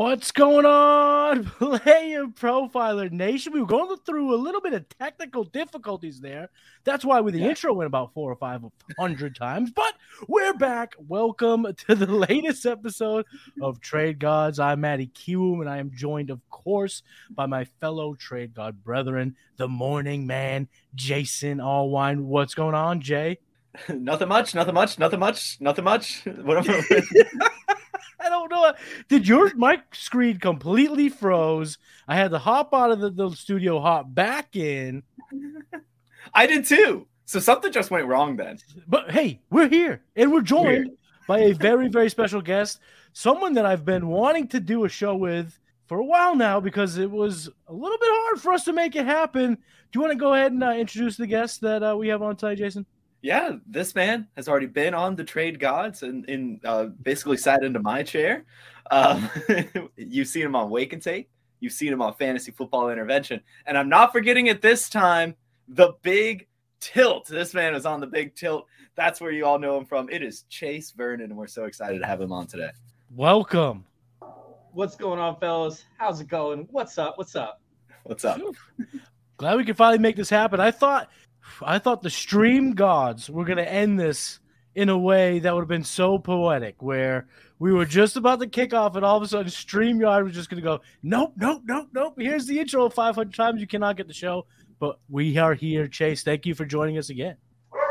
What's going on, Player Profiler Nation? We were going through a little bit of technical difficulties there. That's why with the intro went about four or five hundred times. But we're back. Welcome to the latest episode of Trade Gods. I'm Matty Kiwoom, and I am joined, of course, by my fellow Trade God brethren, the Morning Man, Jason Allwine. What's going on, Jay? nothing much, nothing much, nothing much, nothing much. Whatever. I don't know. Did your my screen completely froze? I had to hop out of the, the studio, hop back in. I did too. So something just went wrong then. But hey, we're here and we're joined Weird. by a very, very special guest, someone that I've been wanting to do a show with for a while now because it was a little bit hard for us to make it happen. Do you want to go ahead and uh, introduce the guest that uh, we have on tonight, Jason? Yeah, this man has already been on the Trade Gods and in uh, basically sat into my chair. Um, you've seen him on Wake and Take. You've seen him on Fantasy Football Intervention, and I'm not forgetting it this time. The Big Tilt. This man is on the Big Tilt. That's where you all know him from. It is Chase Vernon, and we're so excited to have him on today. Welcome. What's going on, fellas? How's it going? What's up? What's up? What's up? Glad we could finally make this happen. I thought, I thought the stream gods were gonna end this in a way that would have been so poetic, where we were just about to kick off, and all of a sudden, StreamYard was just gonna go, nope, nope, nope, nope. Here's the intro 500 times. You cannot get the show, but we are here. Chase, thank you for joining us again.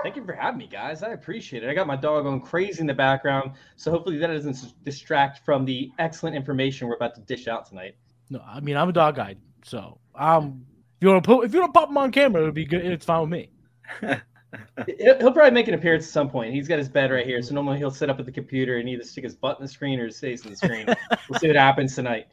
Thank you for having me, guys. I appreciate it. I got my dog going crazy in the background, so hopefully that doesn't distract from the excellent information we're about to dish out tonight. No, I mean I'm a dog guide, so um, if you want to put, if you want to pop him on camera, it would be good. It's fine with me. He'll probably make an appearance at some point. He's got his bed right here, so normally he'll sit up at the computer and either stick his butt in the screen or his face in the screen. we'll see what happens tonight.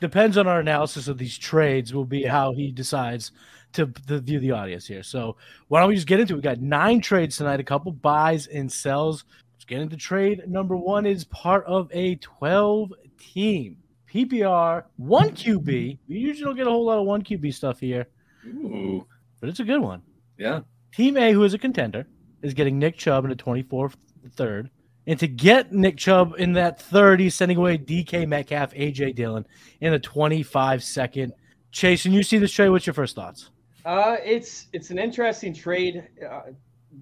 depends on our analysis of these trades will be how he decides to, to view the audience here. So why don't we just get into it? We got nine trades tonight, a couple buys and sells. Let's get into trade number one is part of a 12 team PPR one QB. We usually don't get a whole lot of one QB stuff here, Ooh, but it's a good one. yeah. Team A, who is a contender, is getting Nick Chubb in the 24th third. And to get Nick Chubb in that third, he's sending away DK Metcalf, AJ Dillon in a 25 second. Chase, and you see this trade, what's your first thoughts? Uh, it's it's an interesting trade, uh,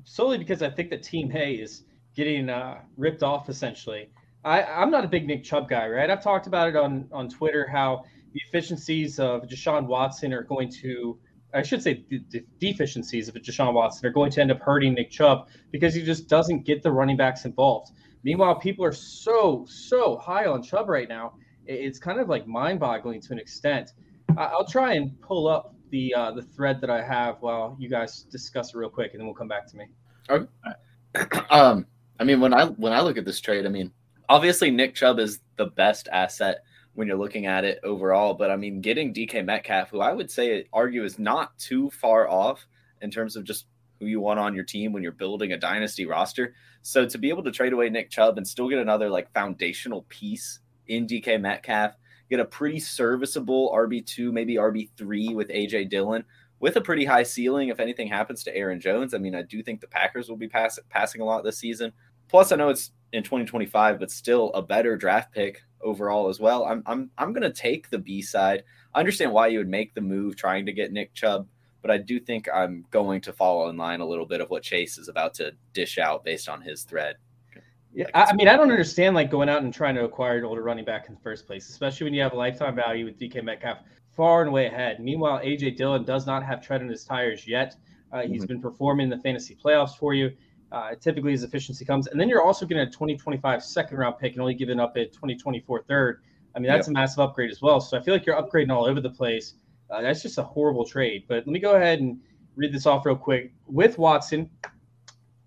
solely because I think that Team A is getting uh, ripped off. Essentially, I, I'm not a big Nick Chubb guy, right? I've talked about it on on Twitter how the efficiencies of Deshaun Watson are going to, I should say, the, the deficiencies of Deshaun Watson are going to end up hurting Nick Chubb because he just doesn't get the running backs involved. Meanwhile, people are so so high on Chubb right now. It's kind of like mind-boggling to an extent. I'll try and pull up the uh, the thread that I have while you guys discuss it real quick, and then we'll come back to me. Okay. um, I mean, when I when I look at this trade, I mean, obviously Nick Chubb is the best asset when you're looking at it overall. But I mean, getting DK Metcalf, who I would say argue is not too far off in terms of just who you want on your team when you're building a dynasty roster. So to be able to trade away Nick Chubb and still get another like foundational piece in DK Metcalf, get a pretty serviceable RB two, maybe RB three with AJ Dillon with a pretty high ceiling if anything happens to Aaron Jones. I mean, I do think the Packers will be pass- passing a lot this season. Plus, I know it's in 2025, but still a better draft pick overall as well. I'm I'm I'm gonna take the B side. I understand why you would make the move trying to get Nick Chubb, but I do think I'm going to follow in line a little bit of what Chase is about to dish out based on his thread. Yeah, I, I mean, I don't understand like going out and trying to acquire an older running back in the first place, especially when you have a lifetime value with DK Metcalf far and away ahead. Meanwhile, AJ Dillon does not have tread on his tires yet. Uh, He's been performing in the fantasy playoffs for you. Uh, typically, his efficiency comes, and then you're also getting a 2025 second round pick and only giving up a 2024 third. I mean, that's a massive upgrade as well. So I feel like you're upgrading all over the place. Uh, that's just a horrible trade. But let me go ahead and read this off real quick. With Watson,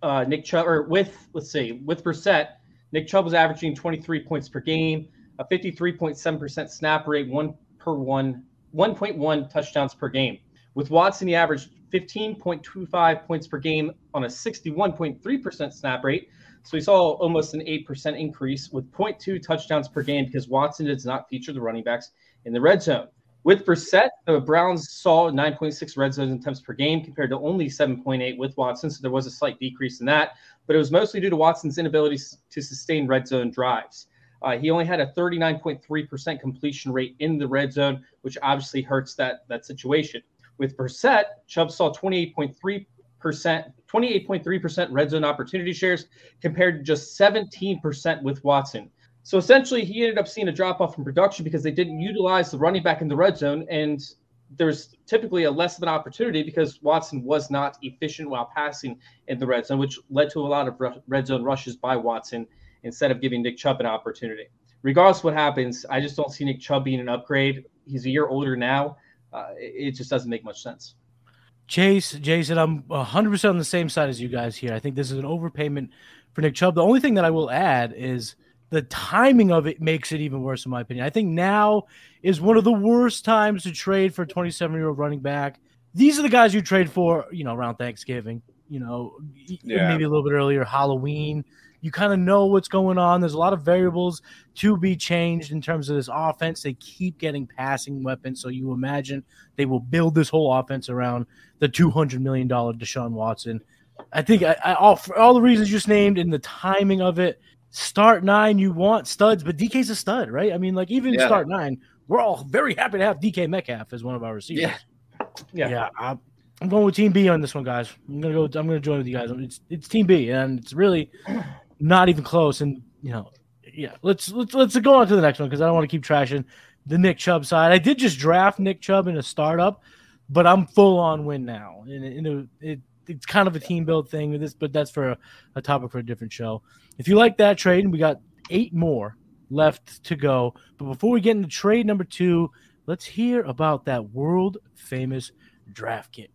uh, Nick Chubb, or with, let's see, with Brissett, Nick Chubb was averaging 23 points per game, a 53.7% snap rate, one per one, 1.1 touchdowns per game. With Watson, he averaged 15.25 points per game on a 61.3% snap rate. So we saw almost an 8% increase with 0.2 touchdowns per game because Watson does not feature the running backs in the red zone. With Brissett, the Browns saw 9.6 red zone attempts per game compared to only 7.8 with Watson. So there was a slight decrease in that, but it was mostly due to Watson's inability to sustain red zone drives. Uh, he only had a 39.3% completion rate in the red zone, which obviously hurts that, that situation. With Brissett, Chubb saw 28.3%, 28.3% red zone opportunity shares compared to just 17% with Watson. So essentially, he ended up seeing a drop off in production because they didn't utilize the running back in the red zone. And there's typically a less of an opportunity because Watson was not efficient while passing in the red zone, which led to a lot of red zone rushes by Watson instead of giving Nick Chubb an opportunity. Regardless what happens, I just don't see Nick Chubb being an upgrade. He's a year older now. Uh, it just doesn't make much sense. Chase, Jason, I'm 100% on the same side as you guys here. I think this is an overpayment for Nick Chubb. The only thing that I will add is – the timing of it makes it even worse, in my opinion. I think now is one of the worst times to trade for a 27 year old running back. These are the guys you trade for, you know, around Thanksgiving, you know, yeah. maybe a little bit earlier, Halloween. You kind of know what's going on. There's a lot of variables to be changed in terms of this offense. They keep getting passing weapons. So you imagine they will build this whole offense around the $200 million Deshaun Watson. I think I, I, all, for all the reasons you just named and the timing of it, start nine, you want studs, but DK's a stud, right? I mean, like even yeah. start nine, we're all very happy to have DK Metcalf as one of our receivers. Yeah, yeah. yeah I'm, I'm going with Team B on this one, guys. I'm gonna go. I'm gonna join with you guys. It's it's Team B, and it's really not even close. And you know, yeah. Let's let's let's go on to the next one because I don't want to keep trashing the Nick Chubb side. I did just draft Nick Chubb in a startup, but I'm full on win now, and, it, it it's kind of a team build thing with this, but that's for a, a topic for a different show. If you like that trade, we got eight more left to go. But before we get into trade number two, let's hear about that world famous draft kit.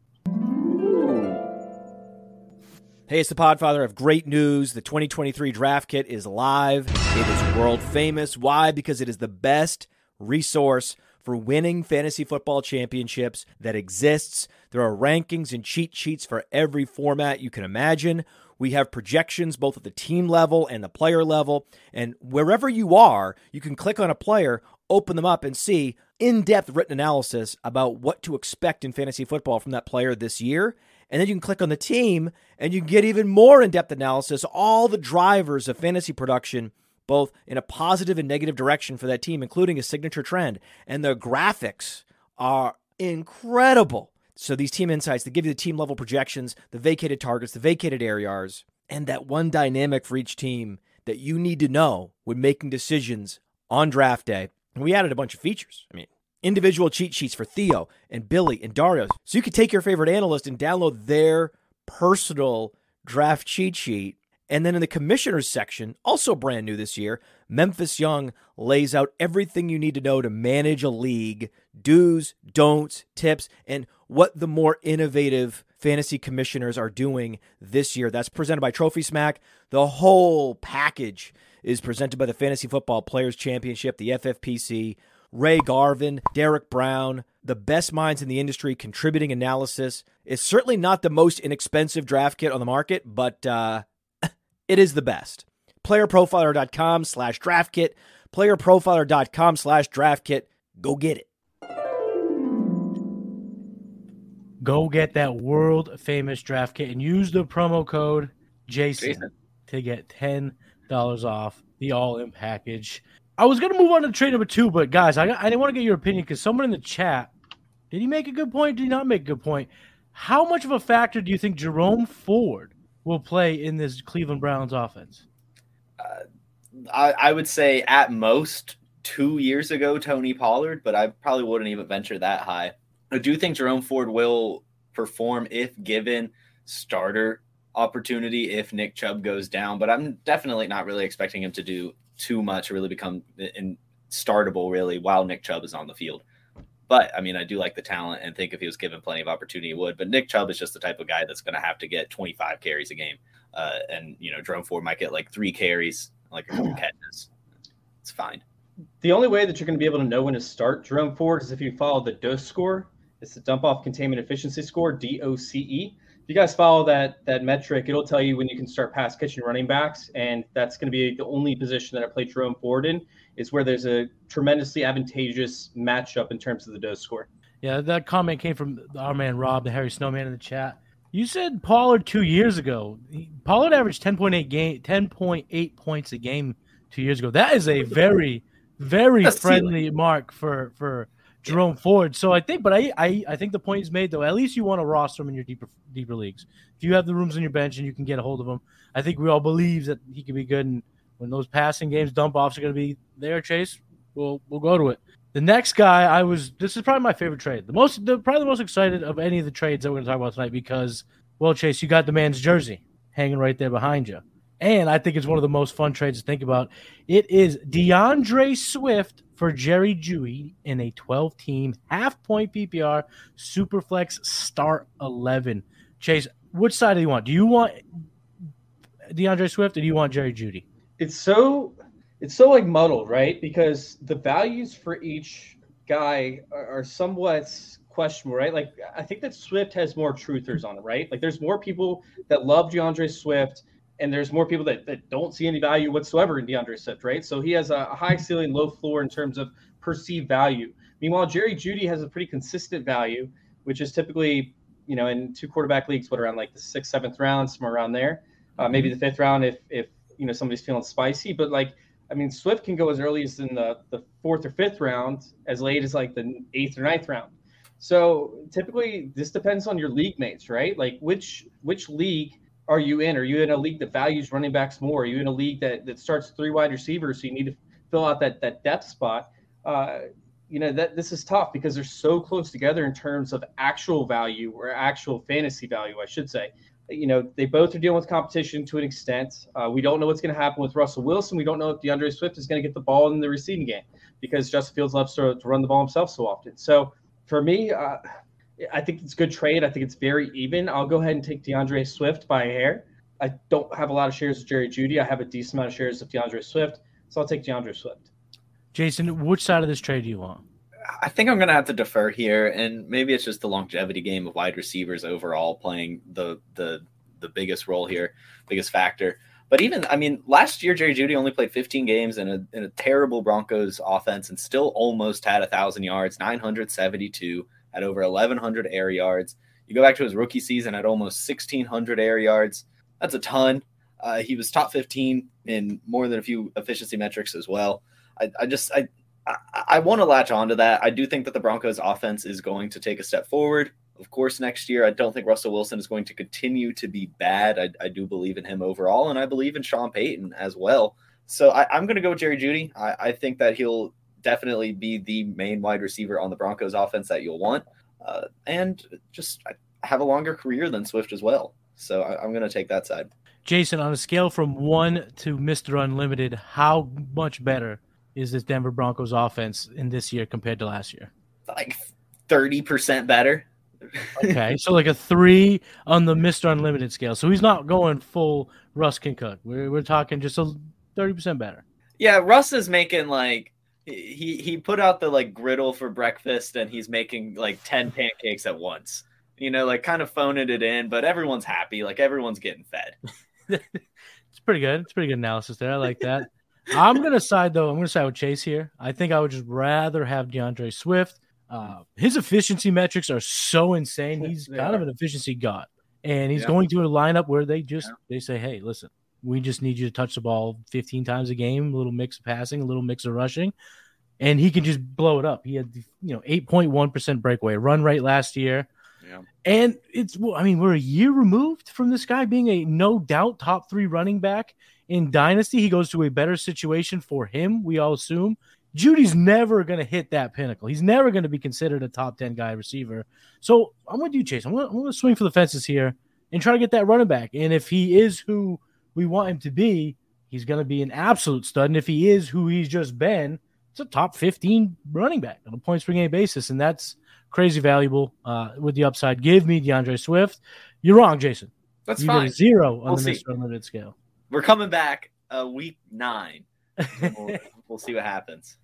Hey, it's the Podfather of great news. The 2023 draft kit is live. It is world famous. Why? Because it is the best resource for winning fantasy football championships that exists. There are rankings and cheat sheets for every format you can imagine. We have projections both at the team level and the player level. And wherever you are, you can click on a player, open them up, and see in depth written analysis about what to expect in fantasy football from that player this year. And then you can click on the team and you can get even more in depth analysis, all the drivers of fantasy production, both in a positive and negative direction for that team, including a signature trend. And the graphics are incredible. So these team insights, they give you the team level projections, the vacated targets, the vacated areas, and that one dynamic for each team that you need to know when making decisions on draft day. And we added a bunch of features. I mean, individual cheat sheets for Theo and Billy and Dario. So you could take your favorite analyst and download their personal draft cheat sheet and then in the commissioners section, also brand new this year, Memphis Young lays out everything you need to know to manage a league, do's, don'ts, tips, and what the more innovative fantasy commissioners are doing this year. That's presented by TrophySmack. The whole package is presented by the Fantasy Football Players Championship, the FFPC. Ray Garvin, Derek Brown, the best minds in the industry contributing analysis. It's certainly not the most inexpensive draft kit on the market, but uh, it is the best. Playerprofiler.com slash draft kit. Playerprofiler.com slash draft kit. Go get it. Go get that world famous draft kit and use the promo code Jason, Jason. to get ten dollars off the all in package. I was gonna move on to trade number two, but guys, I, I didn't want to get your opinion because someone in the chat did he make a good point? Did he not make a good point? How much of a factor do you think Jerome Ford will play in this Cleveland Browns offense? Uh, I, I would say at most two years ago, Tony Pollard, but I probably wouldn't even venture that high. I do think Jerome Ford will perform if given starter opportunity if Nick Chubb goes down, but I'm definitely not really expecting him to do too much, really become in startable really while Nick Chubb is on the field. But I mean, I do like the talent and think if he was given plenty of opportunity, he would. But Nick Chubb is just the type of guy that's going to have to get 25 carries a game. Uh, and, you know, Jerome Ford might get like three carries, like a couple catches. It's fine. The only way that you're going to be able to know when to start Jerome Ford is if you follow the DOSE score. It's the dump off containment efficiency score, D O C E. If you guys follow that that metric, it'll tell you when you can start pass catching running backs, and that's going to be the only position that I play Jerome Ford in is where there's a tremendously advantageous matchup in terms of the DOSE score. Yeah, that comment came from our man Rob, the Harry Snowman in the chat. You said Pollard two years ago. Pollard averaged 10.8 game 10.8 points a game two years ago. That is a very, very That's friendly stealing. mark for for Jerome Ford. So I think, but I, I I think the point is made though. At least you want to roster him in your deeper deeper leagues. If you have the rooms on your bench and you can get a hold of him, I think we all believe that he could be good. And when those passing games dump offs are going to be there, Chase, we'll we'll go to it. The next guy, I was. This is probably my favorite trade. The most, the, probably the most excited of any of the trades that we're going to talk about tonight because, well, Chase, you got the man's jersey hanging right there behind you, and I think it's one of the most fun trades to think about. It is D'Andre Swift for Jerry Jeudy in a 12-team half-point PPR Superflex Start 11. Chase, which side do you want? Do you want D'Andre Swift or do you want Jerry Jeudy? it's so it's so like muddled, right? Because the values for each guy are, are somewhat questionable, right? Like I think that Swift has more truthers on it, right? Like there's more people that love D'Andre Swift, and there's more people that, that don't see any value whatsoever in D'Andre Swift, right? So he has a high ceiling, low floor in terms of perceived value. Meanwhile, Jerry Jeudy has a pretty consistent value, which is typically, you know, in two quarterback leagues, what around like the sixth, seventh round, somewhere around there, uh, maybe the fifth round if if you know somebody's feeling spicy. But like, I mean, Swift can go as early as in the the fourth or fifth round, as late as like the eighth or ninth round. So typically, this depends on your league mates, right? Like which which league are you in? Are you in a league that values running backs more? Are you in a league that that starts three wide receivers, so you need to fill out that that depth spot? Uh, you know that this is tough because they're so close together in terms of actual value or actual fantasy value, I should say. You know, they both are dealing with competition to an extent. Uh, we don't know what's going to happen with Russell Wilson. We don't know if D'Andre Swift is going to get the ball in the receiving game because Justin Fields loves to, to run the ball himself so often. So for me, uh, I think it's a good trade. I think it's very even. I'll go ahead and take D'Andre Swift by a hair. I don't have a lot of shares of Jerry Jeudy. I have a decent amount of shares of D'Andre Swift, so I'll take D'Andre Swift. Jason, which side of this trade do you want? I think I'm going to have to defer here, and maybe it's just the longevity game of wide receivers overall playing the the the biggest role here, biggest factor. But even, I mean, last year Jerry Jeudy only played 15 games in a in a terrible Broncos offense, and still almost had a thousand yards, 972 at over 1,100 air yards. You go back to his rookie season at almost 1,600 air yards. That's a ton. Uh, he was top 15 in more than a few efficiency metrics as well. I, I just I I, I want to latch on to that. I do think that the Broncos offense is going to take a step forward. Of course, next year, I don't think Russell Wilson is going to continue to be bad. I, I do believe in him overall, and I believe in Sean Payton as well. So I, am going to go with Jerry Jeudy. I, I, think that he'll definitely be the main wide receiver on the Broncos offense that you'll want, uh, and just have a longer career than Swift as well. So I, I'm going to take that side. Jason, on a scale from one to Mr. Unlimited, how much better is this Denver Broncos offense in this year compared to last year? Like 30% better. okay, so like a three on the Mr. Unlimited scale. So he's not going full Russ can cook. We're, we're talking just a 30% better. Yeah, Russ is making like he he put out the like griddle for breakfast and he's making like 10 pancakes at once. You know, like kind of phoning it in, but everyone's happy, like everyone's getting fed. it's pretty good. It's pretty good analysis there. I like that. I'm gonna side though. I'm gonna side with Chase here. I think I would just rather have D'Andre Swift. Uh, his efficiency metrics are so insane. He's kind of an efficiency god, and he's Yeah. going to a lineup where they just they say, "Hey, listen, we just need you to touch the ball 15 times a game, a little mix of passing, a little mix of rushing, and he can just blow it up." He had you know 8.1 percent breakaway run rate last year. Yeah. And it's, well, I mean, we're a year removed from this guy being a no doubt top three running back in Dynasty. He goes to a better situation for him, we all assume. Jeudy's never going to hit that pinnacle. He's never going to be considered a top 10 guy receiver. So I'm with you, Chase. I'm going to swing for the fences here and try to get that running back. And if he is who we want him to be, he's going to be an absolute stud. And if he is who he's just been, it's a top 15 running back on a points per game basis, and that's crazy valuable uh, with the upside. Give me D'Andre Swift. You're wrong, Jason. That's you fine. zero on We'll the. Mr. Unlimited scale. We're coming back uh, week nine. We'll, we'll see what happens.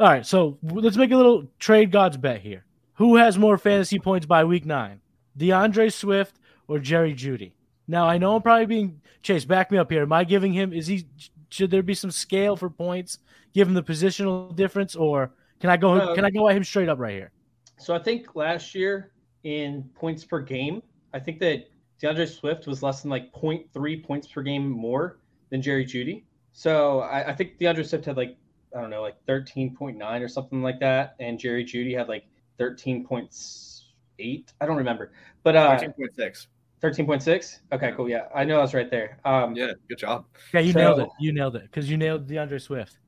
All right, so let's make a little trade gods bet here. Who has more fantasy points by week nine, D'Andre Swift or Jerry Jeudy? Now I know I'm probably being Chase. Back me up here. Am I giving him? Is he? Should there be some scale for points? Give him the positional difference, or can I go? No. Can I go at him straight up right here? So I think last year in points per game, I think that D'Andre Swift was less than like 0.3 points per game more than Jerry Jeudy. So I, I think D'Andre Swift had like I don't know like 13.9 or something like that, and Jerry Jeudy had like 13.8. I don't remember, but uh, 13.6. 13.6. Okay, cool. Yeah, I know I was right there. Um, Yeah, good job. Yeah, you So- nailed it. You nailed it because you nailed D'Andre Swift.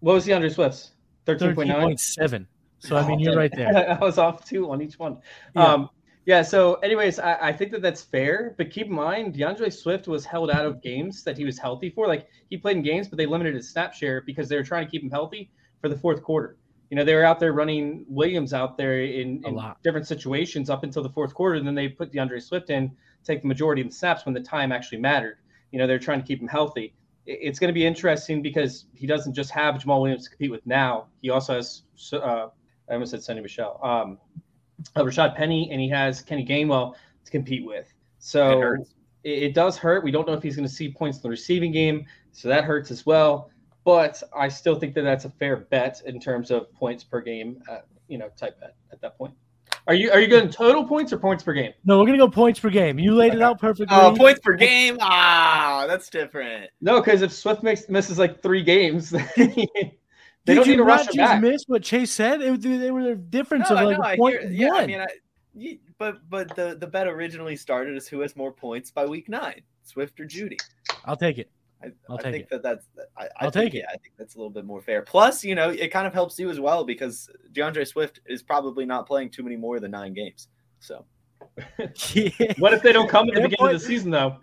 what was D'Andre Swift's? 13.9. Thirteen point seven. So I mean, you're right there. I was off two on each one. Yeah. Um, yeah. So, anyways, I, I think that that's fair, but keep in mind, D'Andre Swift was held out of games that he was healthy for. Like he played in games, but they limited his snap share because they were trying to keep him healthy for the fourth quarter. You know, they were out there running Williams out there in, in different situations up until the fourth quarter, and then they put D'Andre Swift in, take the majority of the snaps when the time actually mattered. You know, they're trying to keep him healthy. It's going to be interesting because he doesn't just have Jamaal Williams to compete with now. He also has, uh, I almost said Sony Michel, um, uh, Rashaad Penny, and he has Kenny Gainwell to compete with. So hurts. it, it does hurt. We don't know if he's going to see points in the receiving game, so that hurts as well. But I still think that that's a fair bet in terms of points per game, uh, you know, type bet at that point. Are you are you going total points or points per game? No, we're gonna go points per game. You laid it out perfectly. Oh, points per game. Ah, that's different. No, because if Swift makes misses like three games, they Did don't you need to rush him just back. miss what Chase said? It, was- they were a difference No, of like know, a I point hear- yeah, one. I mean, I, you- but but the the bet originally started as who has more points by week nine, Swift or Jeudy. I'll take it. I, I'll I take think it. that that's I, I I'll think, take it. Yeah, I think that's a little bit more fair. Plus, you know, it kind of helps you as well because D'Andre Swift is probably not playing too many more than nine games. So. What if they don't come at the beginning of the season though?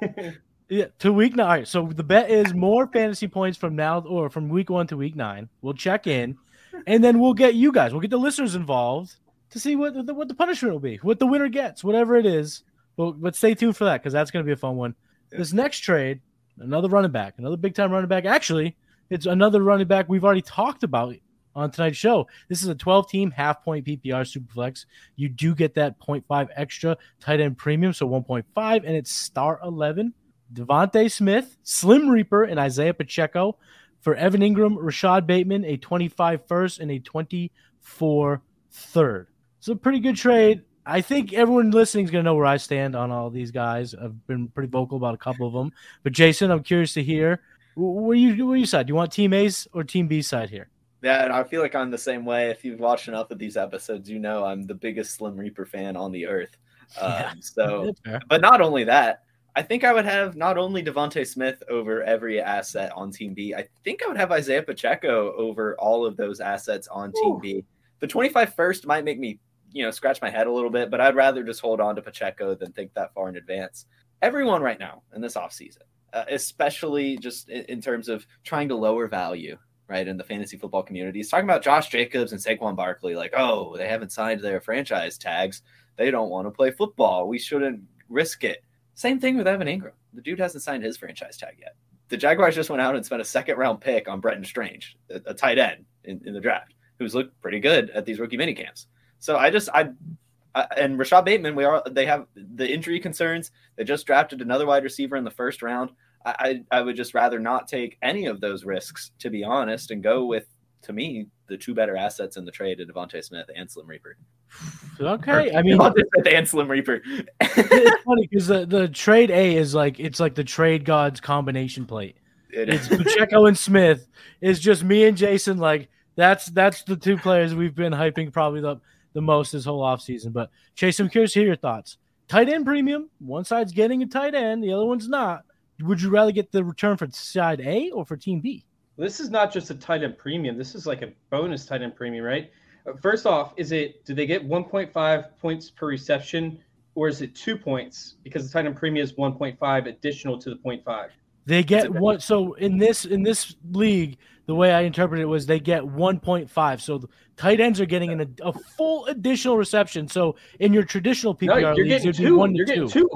Yeah, to week nine. All right, so the bet is more fantasy points from now or from week one to week nine. We'll check in, and then we'll get you guys. We'll get the listeners involved to see what the, what the punishment will be, what the winner gets, whatever it is. But but stay tuned for that because that's going to be a fun one. This next trade, another running back, another big time running back. Actually, it's another running back we've already talked about on tonight's show. This is a 12 team half point PPR superflex. You do get that 0.5 extra tight end premium, so 1.5, and it's star 11. Devonta Smith, Slim Reaper, and Isaiah Pacheco for Evan Engram, Rashod Bateman, a 25 first and a 24 third. A pretty good trade. I think everyone listening is going to know where I stand on all these guys. I've been pretty vocal about a couple of them. But Jason, I'm curious to hear where you where you side. Do you want Team A's or Team B side here? yeah, and I feel like I'm the same way. If you've watched enough of these episodes, you know I'm the biggest Slim Reaper fan on the earth. Um, Yeah. So But not only that, I think I would have not only Devonta Smith over every asset on Team B. I think I would have Isaiah Pacheco over all of those assets on Team B. The 25 first might make me, you know, scratch my head a little bit, but I'd rather just hold on to Pacheco than think that far in advance. Everyone right now in this offseason, uh, especially just in, in terms of trying to lower value, right, in the fantasy football community, is talking about Josh Jacobs and Saquon Barkley, like, oh, they haven't signed their franchise tags. They don't want to play football. We shouldn't risk it. Same thing with Evan Engram. The dude hasn't signed his franchise tag yet. The Jaguars just went out and spent a second round pick on Brenton Strange, a, a tight end in, in the draft, who's looked pretty good at these rookie mini camps. So I just I, I and Rashod Bateman, we are they have the injury concerns. They just drafted another wide receiver in the first round. I, I I would just rather not take any of those risks, to be honest, and go with to me the two better assets in the trade of Devonta Smith and Slim Reaper. Okay, I mean Devonta Smith and Slim Reaper. it's funny because the, the trade A is like it's like the trade gods combination plate. It It's is. Pacheco and Smith. It's just me and Jason. Like that's that's the two players we've been hyping probably the, the most this whole offseason. But Chase, I'm curious to hear your thoughts. Tight end premium. One side's getting a tight end, the other one's not. Would you rather get the return for side A or for team B? This is not just a tight end premium. This is like a bonus tight end premium, right? Uh, First off, is it do they get 1.5 points per reception, or is it two points because the tight end premium is 1.5 additional to the 0.5? They get one. So in this in this league, the way I interpret it was they get 1.5. So the tight ends are getting an, a full additional reception. So in your traditional PPR No, you're leagues, getting two. one You're getting two.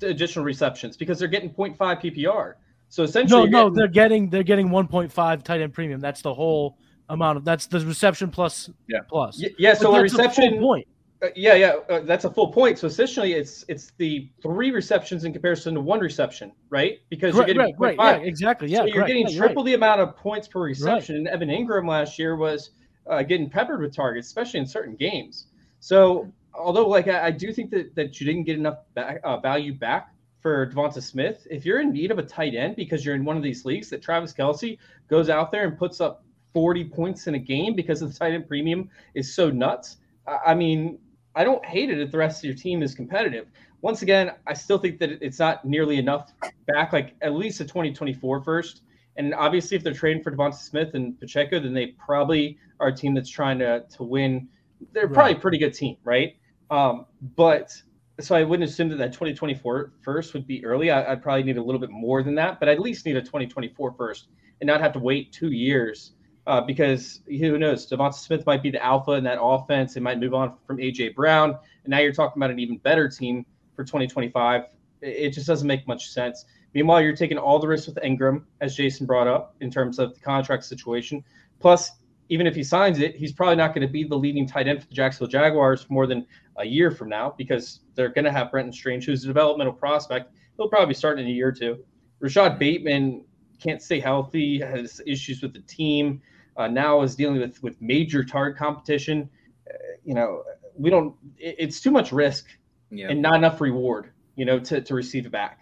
two additional receptions because they're getting 0.5 PPR. So essentially, No, no, getting- they're getting they're getting 1.5 tight end premium. That's the whole amount of that's the reception plus Yeah. plus. Y- yeah. So a reception point. Uh, yeah, yeah, uh, that's a full point. So essentially, it's it's the three receptions in comparison to one reception, right? Because Right, you're getting right. 0.5. Yeah, exactly. Yeah, so you're correct. getting Yeah, you're right. triple the amount of points per reception. And Evan Engram last year was uh, getting peppered with targets, especially in certain games. So although, like, I, I do think that that you didn't get enough back, uh, value back for Devonta Smith, if you're in need of a tight end because you're in one of these leagues that Travis Kelce goes out there and puts up 40 points in a game because the tight end premium is so nuts. I, I mean, I don't hate it if the rest of your team is competitive. Once again, I still think that it's not nearly enough back, like at least a 2024 first. And obviously, if they're trading for Devonta Smith and Pacheco, then they probably are a team that's trying to to win. They're probably a pretty good team, right? Um, but so I wouldn't assume that that 2024 first would be early. I, I'd probably need a little bit more than that, but I at least need a 2024 first and not have to wait two years uh, because who knows? Devonta Smith might be the alpha in that offense. It might move on from AJ Brown, and now you're talking about an even better team for 2025. It, just doesn't make much sense. Meanwhile, you're taking all the risks with Engram, as Jason brought up, in terms of the contract situation. Plus, even if he signs it, he's probably not going to be the leading tight end for the Jacksonville Jaguars for more than a year from now because they're going to have Brenton Strange, who's a developmental prospect. He'll probably start in a year or two. Rashod Bateman can't stay healthy, has issues with the team. Uh, now is dealing with with major target competition. Uh, you know, we don't. It, it's too much risk Yeah. and not enough reward. You know, to to receive it back.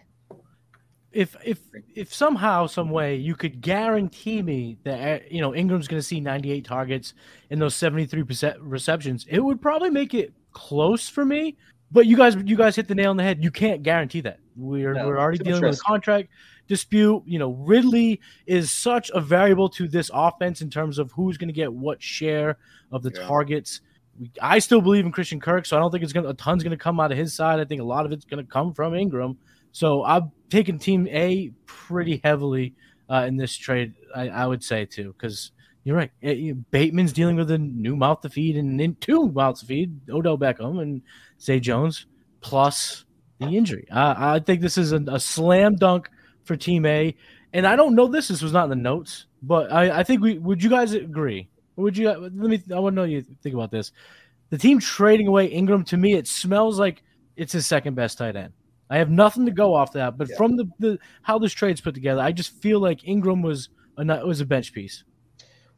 if if if somehow some way you could guarantee me that uh, you know Engram's going to see 98 targets and those 73% receptions it would probably make it close for me but you guys you guys hit the nail on the head you can't guarantee that we're No, we're already dealing with a contract dispute you know Ridley is such a variable to this offense in terms of who's going to get what share of the Yeah. targets we, I still believe in Christian Kirk, so I don't think it's gonna a ton's gonna come out of his side. I think a lot of it's gonna come from Engram. So I'm taking Team A pretty heavily uh, in this trade. I, I would say too, because you're right. It- you- Bateman's dealing with a new mouth to feed and then two mouths to feed. Odell Beckham and Zay Jones plus the injury. I, I think this is a, a slam dunk for Team A. And I don't know this. This was not in the notes, but I, I think we would. You guys agree? Would you? Let me. I want to know you think about this. The team trading away Engram to me, it smells like it's his second best tight end. I have nothing to go off that, but from the, the how this trade's put together, I just feel like Engram was a was a bench piece.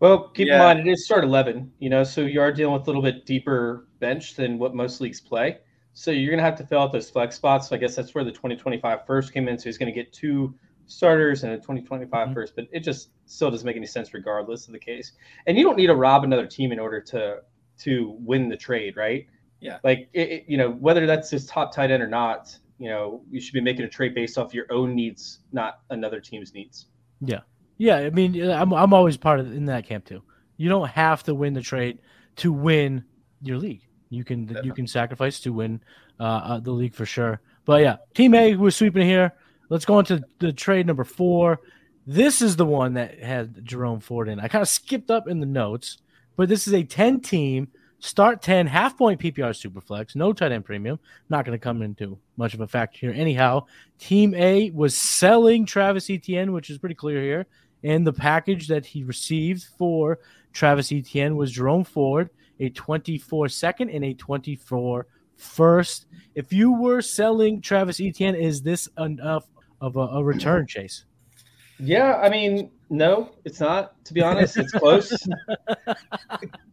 Well, keep in mind it is start eleven, you know, so you are dealing with a little bit deeper bench than what most leagues play. So you're gonna have to fill out those flex spots. So I guess that's where the 2025 first came in. So he's gonna get two starters and a 2025 Mhm. first, but it just still doesn't make any sense regardless of the case. And you don't need to rob another team in order to to win the trade, right? Yeah. Like it, it- you know, whether that's his top tight end or not, you know, you should be making a trade based off your own needs, not another team's needs. Yeah, Yeah, I mean, I'm I'm always part of in that camp too. You don't have to win the trade to win your league. You can you can sacrifice to win uh, uh, the league for sure. But yeah, Team A, we're sweeping here. Let's go into the trade number four. This is the one that had Jerome Ford in. I kind of skipped up in the notes, but this is a 10 team start 10 half point PPR superflex, no tight end premium. Not going to come into much of a factor here. Anyhow, Team A was selling Travis Etienne, which is pretty clear here. And the package that he received for Travis Etienne was Jerome Ford, a 24 second and a 24 first. If you were selling Travis Etienne, is this enough of a, a return chase? Yeah, I mean, no, it's not. To be honest, it's close.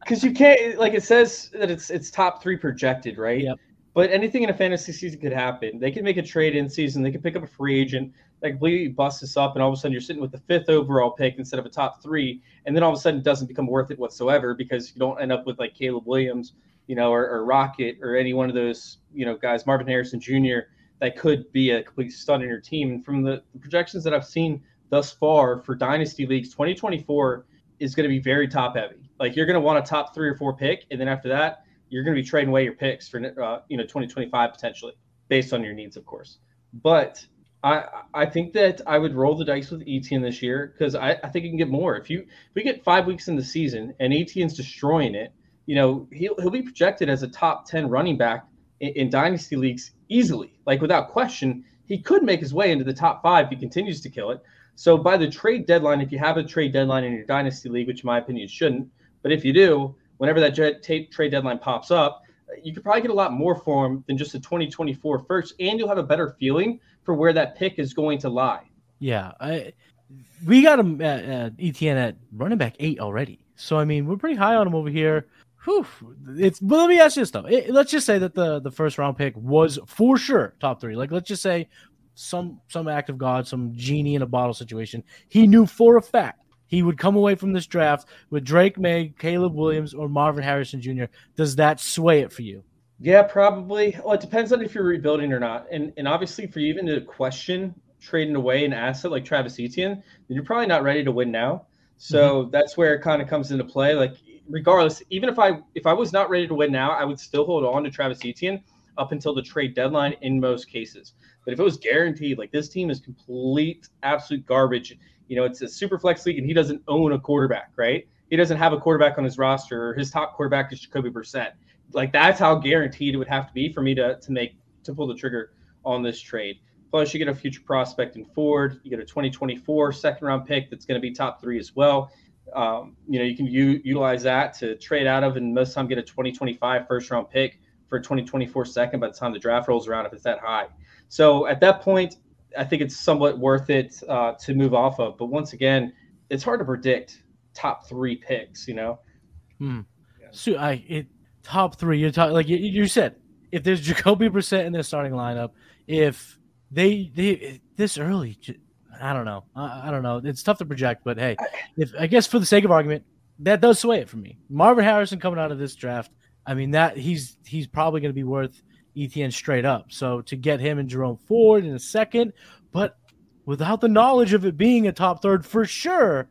Because you can't, like, it says that it's it's top three projected, right? Yep. But anything in a fantasy season could happen. They can make a trade in season. They can pick up a free agent that completely bust this up, and all of a sudden you're sitting with the fifth overall pick instead of a top three, and then all of a sudden it doesn't become worth it whatsoever because you don't end up with like Caleb Williams, you know, or, or Rocket or any one of those, you know, guys, Marvin Harrison Jr. that could be a complete stud in your team. And from the projections that I've seen thus far for dynasty leagues 2024 is going to be very top heavy like you're going to want a top three or four pick and then after that you're going to be trading away your picks for uh, you know 2025 potentially based on your needs of course but I I think that I would roll the dice with Etienne this year because I, I think you can get more. If you if we get five weeks in the season and Etienne's destroying it, you know he'll he'll be projected as a top ten running back in, in dynasty leagues easily, like without question. He could make his way into the top five if he continues to kill it. So by the trade deadline, if you have a trade deadline in your dynasty league, which in my opinion shouldn't, but if you do, whenever that trade deadline pops up, you could probably get a lot more for him than just a 2024 first, and you'll have a better feeling for where that pick is going to lie. Yeah, I, we got him at, at Etienne at running back eight already. So I mean, we're pretty high on him over here. Whew, it's but let me ask you this though. It, let's just say that the the first round pick was for sure top three. Like let's just say some some act of God, some genie in a bottle situation. He knew for a fact he would come away from this draft with Drake Maye, Caleb Williams, or Marvin Harrison Jr. Does that sway it for you? Yeah, probably. Well, it depends on if you're rebuilding or not. And and obviously for you even to question trading away an asset like Travis Etienne, then you're probably not ready to win now. So mm-hmm. that's where it kind of comes into play. Like regardless, even if I if I was not ready to win now, I would still hold on to Travis Etienne up until the trade deadline in most cases. But if it was guaranteed, like this team is complete, absolute garbage, you know, it's a super flex league and he doesn't own a quarterback, right? He doesn't have a quarterback on his roster. Or his top quarterback is Jacoby Brissett. Like that's how guaranteed it would have to be for me to to make to pull the trigger on this trade. Plus, you get a future prospect in Ford. You get a 2024 second round pick that's going to be top three as well. Um, you know, you can u- utilize that to trade out of and most time get a 2025 first round pick for a 2024 second by the time the draft rolls around if it's that high. So at that point, I think it's somewhat worth it uh, to move off of. But once again, it's hard to predict top three picks. You know. Hmm. So I it top three. You're talking like you, you said. If there's Jacoby Brissett in their starting lineup, if they they this early, I don't know. I, I don't know. It's tough to project, but hey, if I guess for the sake of argument, that does sway it for me. Marvin Harrison coming out of this draft. I mean that he's he's probably going to be worth Etienne straight up. So to get him and Jerome Ford in a second, but without the knowledge of it being a top third for sure,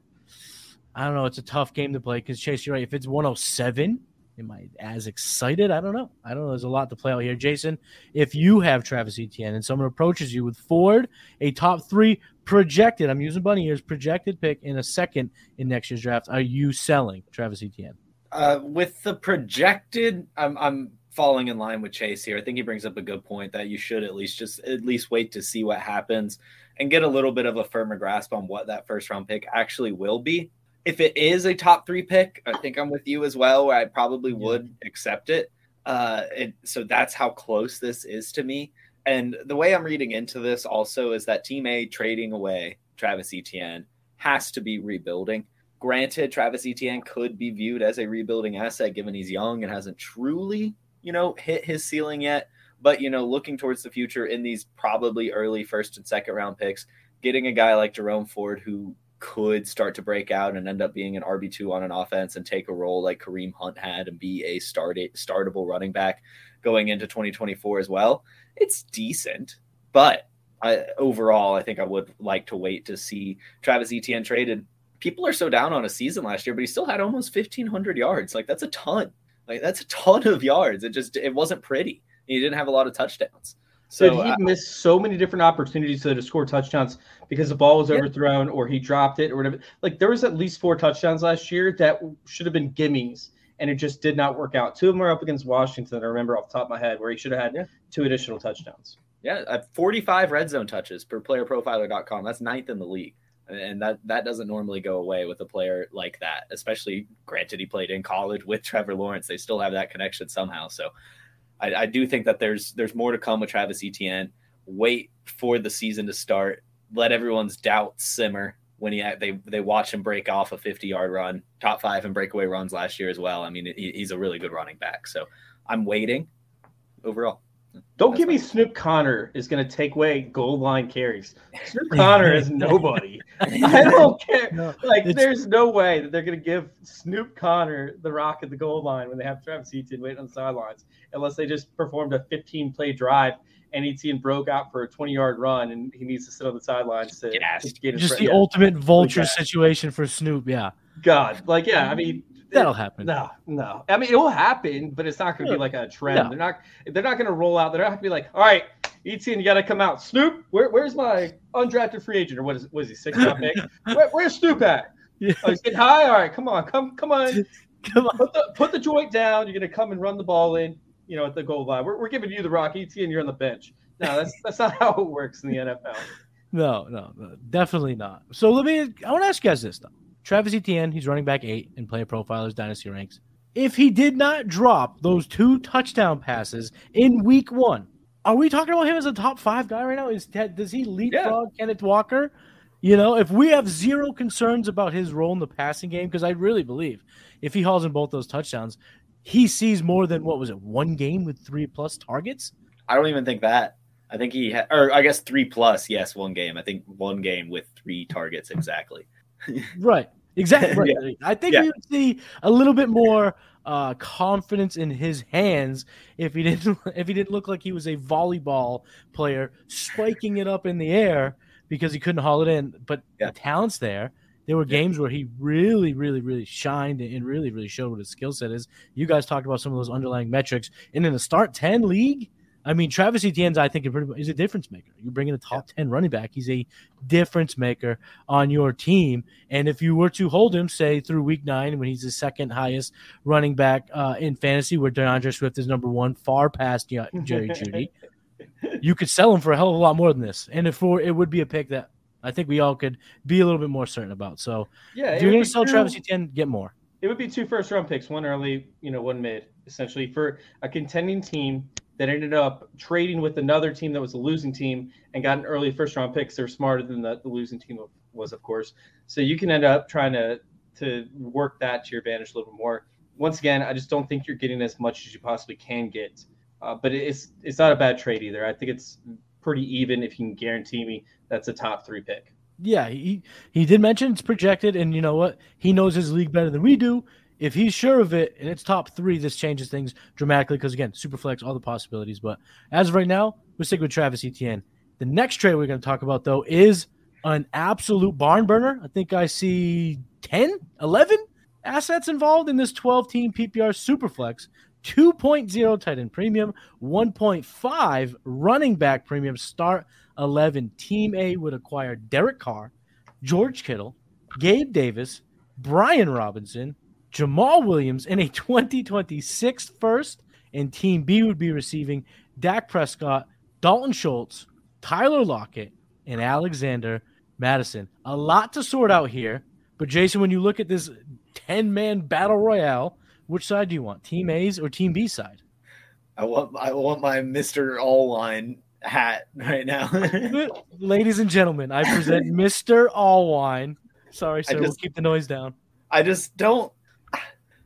I don't know. It's a tough game to play because Chase, you're right. If it's 107, am I as excited? I don't know. I don't know. There's a lot to play out here. Jason, if you have Travis Etienne and someone approaches you with Ford, a top three projected, I'm using bunny ears, projected pick in a second in next year's draft, are you selling Travis Etienne? Uh, with the projected, I'm, I'm falling in line with Chase here. I think he brings up a good point that you should at least just at least wait to see what happens and get a little bit of a firmer grasp on what that first round pick actually will be. If it is a top three pick, I think I'm with you as well. Where I probably would accept it. Uh, it. So that's how close this is to me. And the way I'm reading into this also is that Team A trading away Travis Etienne has to be rebuilding. Granted, Travis Etienne could be viewed as a rebuilding asset given he's young and hasn't truly you know, hit his ceiling yet. But, you know, looking towards the future in these probably early first and second round picks, getting a guy like Jerome Ford who could start to break out and end up being an RB2 on an offense and take a role like Kareem Hunt had and be a start startable running back going into 2024 as well. It's decent, but I, overall, I think I would like to wait to see Travis Etienne traded. People are so down on a season last year, but he still had almost 1,500 yards. Like that's a ton. Like that's a ton of yards. It just it wasn't pretty. He didn't have a lot of touchdowns. So Did he uh, missed so many different opportunities to score touchdowns because the ball was yeah. overthrown or he dropped it or whatever. Like there was at least four touchdowns last year that should have been gimmies and it just did not work out. Two of them were up against Washington. I remember off the top of my head where he should have had yeah. two additional touchdowns. Yeah, 45 red zone touches per playerprofiler.com. That's ninth in the league and that that doesn't normally go away with a player like that. Especially, granted, he played in college with Trevor Lawrence. They still have that connection somehow. So, I, I do think that there's there's more to come with Travis Etienne. Wait for the season to start. Let everyone's doubts simmer when he they they watch him break off a 50 yard run, top five and breakaway runs last year as well. I mean, he, he's a really good running back. So, I'm waiting overall. Don't give me Snoop Conner is going to take away goal line carries. Snoop Conner is nobody. I don't care. No, like, there's no way that they're going to give Snoop Conner the rock at the goal line when they have Travis Etienne waiting on the sidelines, unless they just performed a 15 play drive and Etienne broke out for a 20 yard run and he needs to sit on the sidelines to, to get Just the ultimate vulture situation for Snoop. Yeah. God, like, yeah, I mm-hmm. mean, That'll happen. No, no. I mean, it will happen, but it's not going to be like a trend. No. They're not. They're not going to roll out. They're not going to be like, all right, Etienne, you got to come out. Snoop, where, where's my undrafted free agent or what is what is he six round pick? Where, where's Snoop at? Yeah. Oh, he's getting high. All right, come on, come come on, Come on. put the put the joint down. You're gonna come and run the ball in. You know, at the goal line. We're, we're giving you the rock, Etienne. You're on the bench. No, that's that's not how it works in the NFL. No, no, no, definitely not. So let me. I want to ask you guys this though. Travis Etienne, he's running back eight in Player Profilers Dynasty ranks. If he did not drop those two touchdown passes in Week One, are we talking about him as a top five guy right now? Is does he leapfrog Kenneth Walker? You know, if we have zero concerns about his role in the passing game, because I really believe if he hauls in both those touchdowns, he sees more than what was it, one game with three plus targets? I don't even think that. I think he had, or I guess three plus. Yes, one game. I think one game with three targets exactly. Right. Exactly. Right. I think Yeah. we would see a little bit more uh, confidence in his hands if he didn't if he didn't look like he was a volleyball player spiking it up in the air because he couldn't haul it in. But Yeah. the talent's there. There were games where he really, really, really shined and really, really showed what his skill set is. You guys talked about some of those underlying metrics. And in a start 10 league, I mean, Travis Etienne's, I think, is a difference maker. You bring in a top 10 running back, he's a difference maker on your team. And if you were to hold him, say, through week nine, when he's the second highest running back uh, in fantasy, where D'Andre Swift is number one, far past Jerry Jeudy, you could sell him for a hell of a lot more than this. And if for, it would be a pick that I think we all could be a little bit more certain about. So Yeah, if you're going to sell two- Travis Etienne, get more. It would be two first round picks, one early, you know, one mid, essentially for a contending team that ended up trading with another team that was a losing team and got an early first round pick. They're smarter than the, the losing team was, of course. So you can end up trying to to work that to your advantage a little bit more. Once again, I just don't think you're getting as much as you possibly can get. Uh, but it's it's not a bad trade either. I think it's pretty even if you can guarantee me that's a top three pick. Yeah, he he did mention it's projected, and you know what? He knows his league better than we do. If he's sure of it and it's top three, this changes things dramatically because again, super flex, all the possibilities. But as of right now, we're sticking with Travis Etienne. The next trade we're going to talk about though is an absolute barn burner. I think I see 10, 11 assets involved in this 12 team PPR super flex. 2.0 tight end premium, 1.5 running back premium, start 11. Team A would acquire Derek Carr, George Kittle, Gabe Davis, Brian Robinson, Jamaal Williams, in a 2026 first. And Team B would be receiving Dak Prescott, Dalton Schultz, Tyler Lockett, and Alexander Mattison. A lot to sort out here. But Jason, when you look at this 10 man battle royale, which side do you want? Team A's or Team B side? I want I want my Mister Allwine hat right now. Ladies and gentlemen, I present Mr. Allwine. Sorry, sir. we'll keep the noise down. I just don't.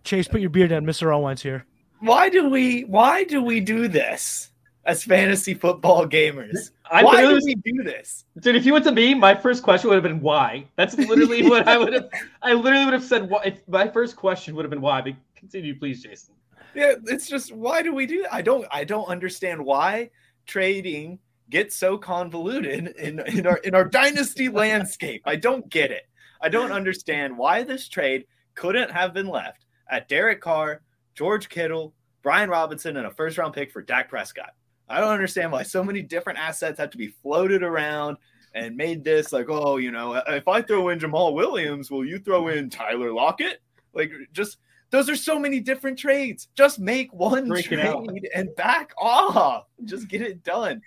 Chase, put your beard down. Mr. Allwine's here. Why do we? Why do we do this as fantasy football gamers? I why do we do this? Dude, if you went to me, my first question would have been why. That's literally what I would have. I literally would have said why. If my first question would have been why. But continue, please, Jason. Yeah, it's just why do we do that? I don't I don't understand why trading gets so convoluted in, in our in our dynasty landscape. I don't get it. I don't understand why this trade couldn't have been left at Derek Carr, George Kittle, Brian Robinson, and a first round pick for Dak Prescott. I don't understand why so many different assets have to be floated around and made this like, oh, you know, if I throw in Jamaal Williams, will you throw in Tyler Lockett? Like, just those are so many different trades. Just make one Break it out. trade and back off. Just get it done.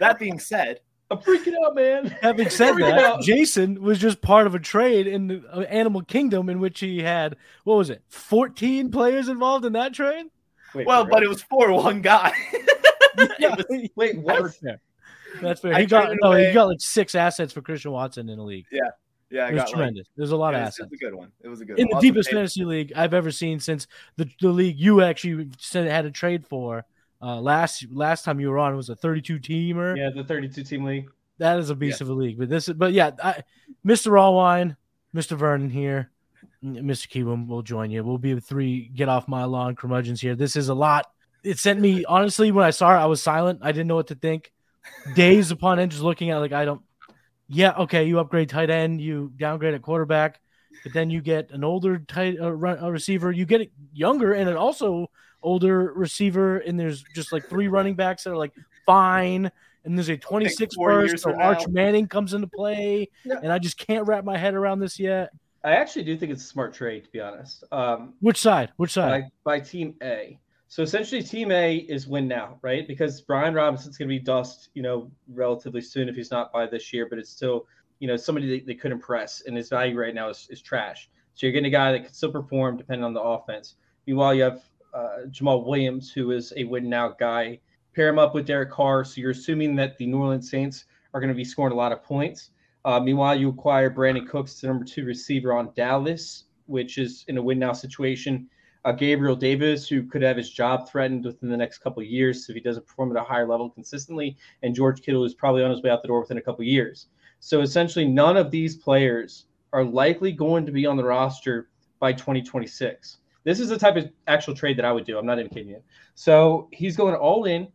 That being said, I'm freaking out, man. Having said that, out. Jason was just part of a trade in the uh, Animal Kingdom in which he had, what was it, 14 players involved in that trade? Wait, well, but it was for one guy. Yeah, wait, what? that's fair. That's fair. I He got, traded no, he got like six assets for Christian Watson in the league. yeah, Yeah, I It was got like, tremendous. There's a lot it of was, it was a good one. It was a good one. in one. the Lots deepest paper. fantasy league I've ever seen since the, the league you actually said had a trade for uh, last last time you were on it was a 32 teamer. Yeah, the 32 team league. That is a beast of a league. But this is but yeah, I, Mr. Allwine, Mr. Vernon here, Mr. Kiwoom will join you. We'll be the three get off my lawn curmudgeons here. This is a lot. It sent me honestly when I saw it, I was silent. I didn't know what to think. Days upon end, just looking at it, like I don't. Yeah, okay, you upgrade tight end, you downgrade at quarterback, but then you get an older tight uh, run, uh, receiver. You get it younger and an also older receiver, and there's just like three running backs that are like fine, and there's a 26 four first, years so Arch now. Manning comes into play, Yeah. and I just can't wrap my head around this yet. I actually do think it's a smart trade, to be honest. Um, Which side? Which side? by, by Team A. So essentially, Team A is win now, right? Because Brian Robinson's going to be dust, you know, relatively soon if he's not by this year. But it's still, you know, somebody that they could impress, and his value right now is, is trash. So you're getting a guy that can still perform depending on the offense. Meanwhile, you have uh, Jamaal Williams, who is a win now guy. Pair him up with Derek Carr, so you're assuming that the New Orleans Saints are going to be scoring a lot of points. Uh, meanwhile, you acquire Brandin Cooks, the number two receiver on Dallas, which is in a win now situation. Uh, Gabriel Davis, who could have his job threatened within the next couple years if he doesn't perform at a higher level consistently, and George Kittle is probably on his way out the door within a couple years. So essentially, none of these players are likely going to be on the roster by 2026. This is the type of actual trade that I would do. I'm not even kidding you. So he's going all in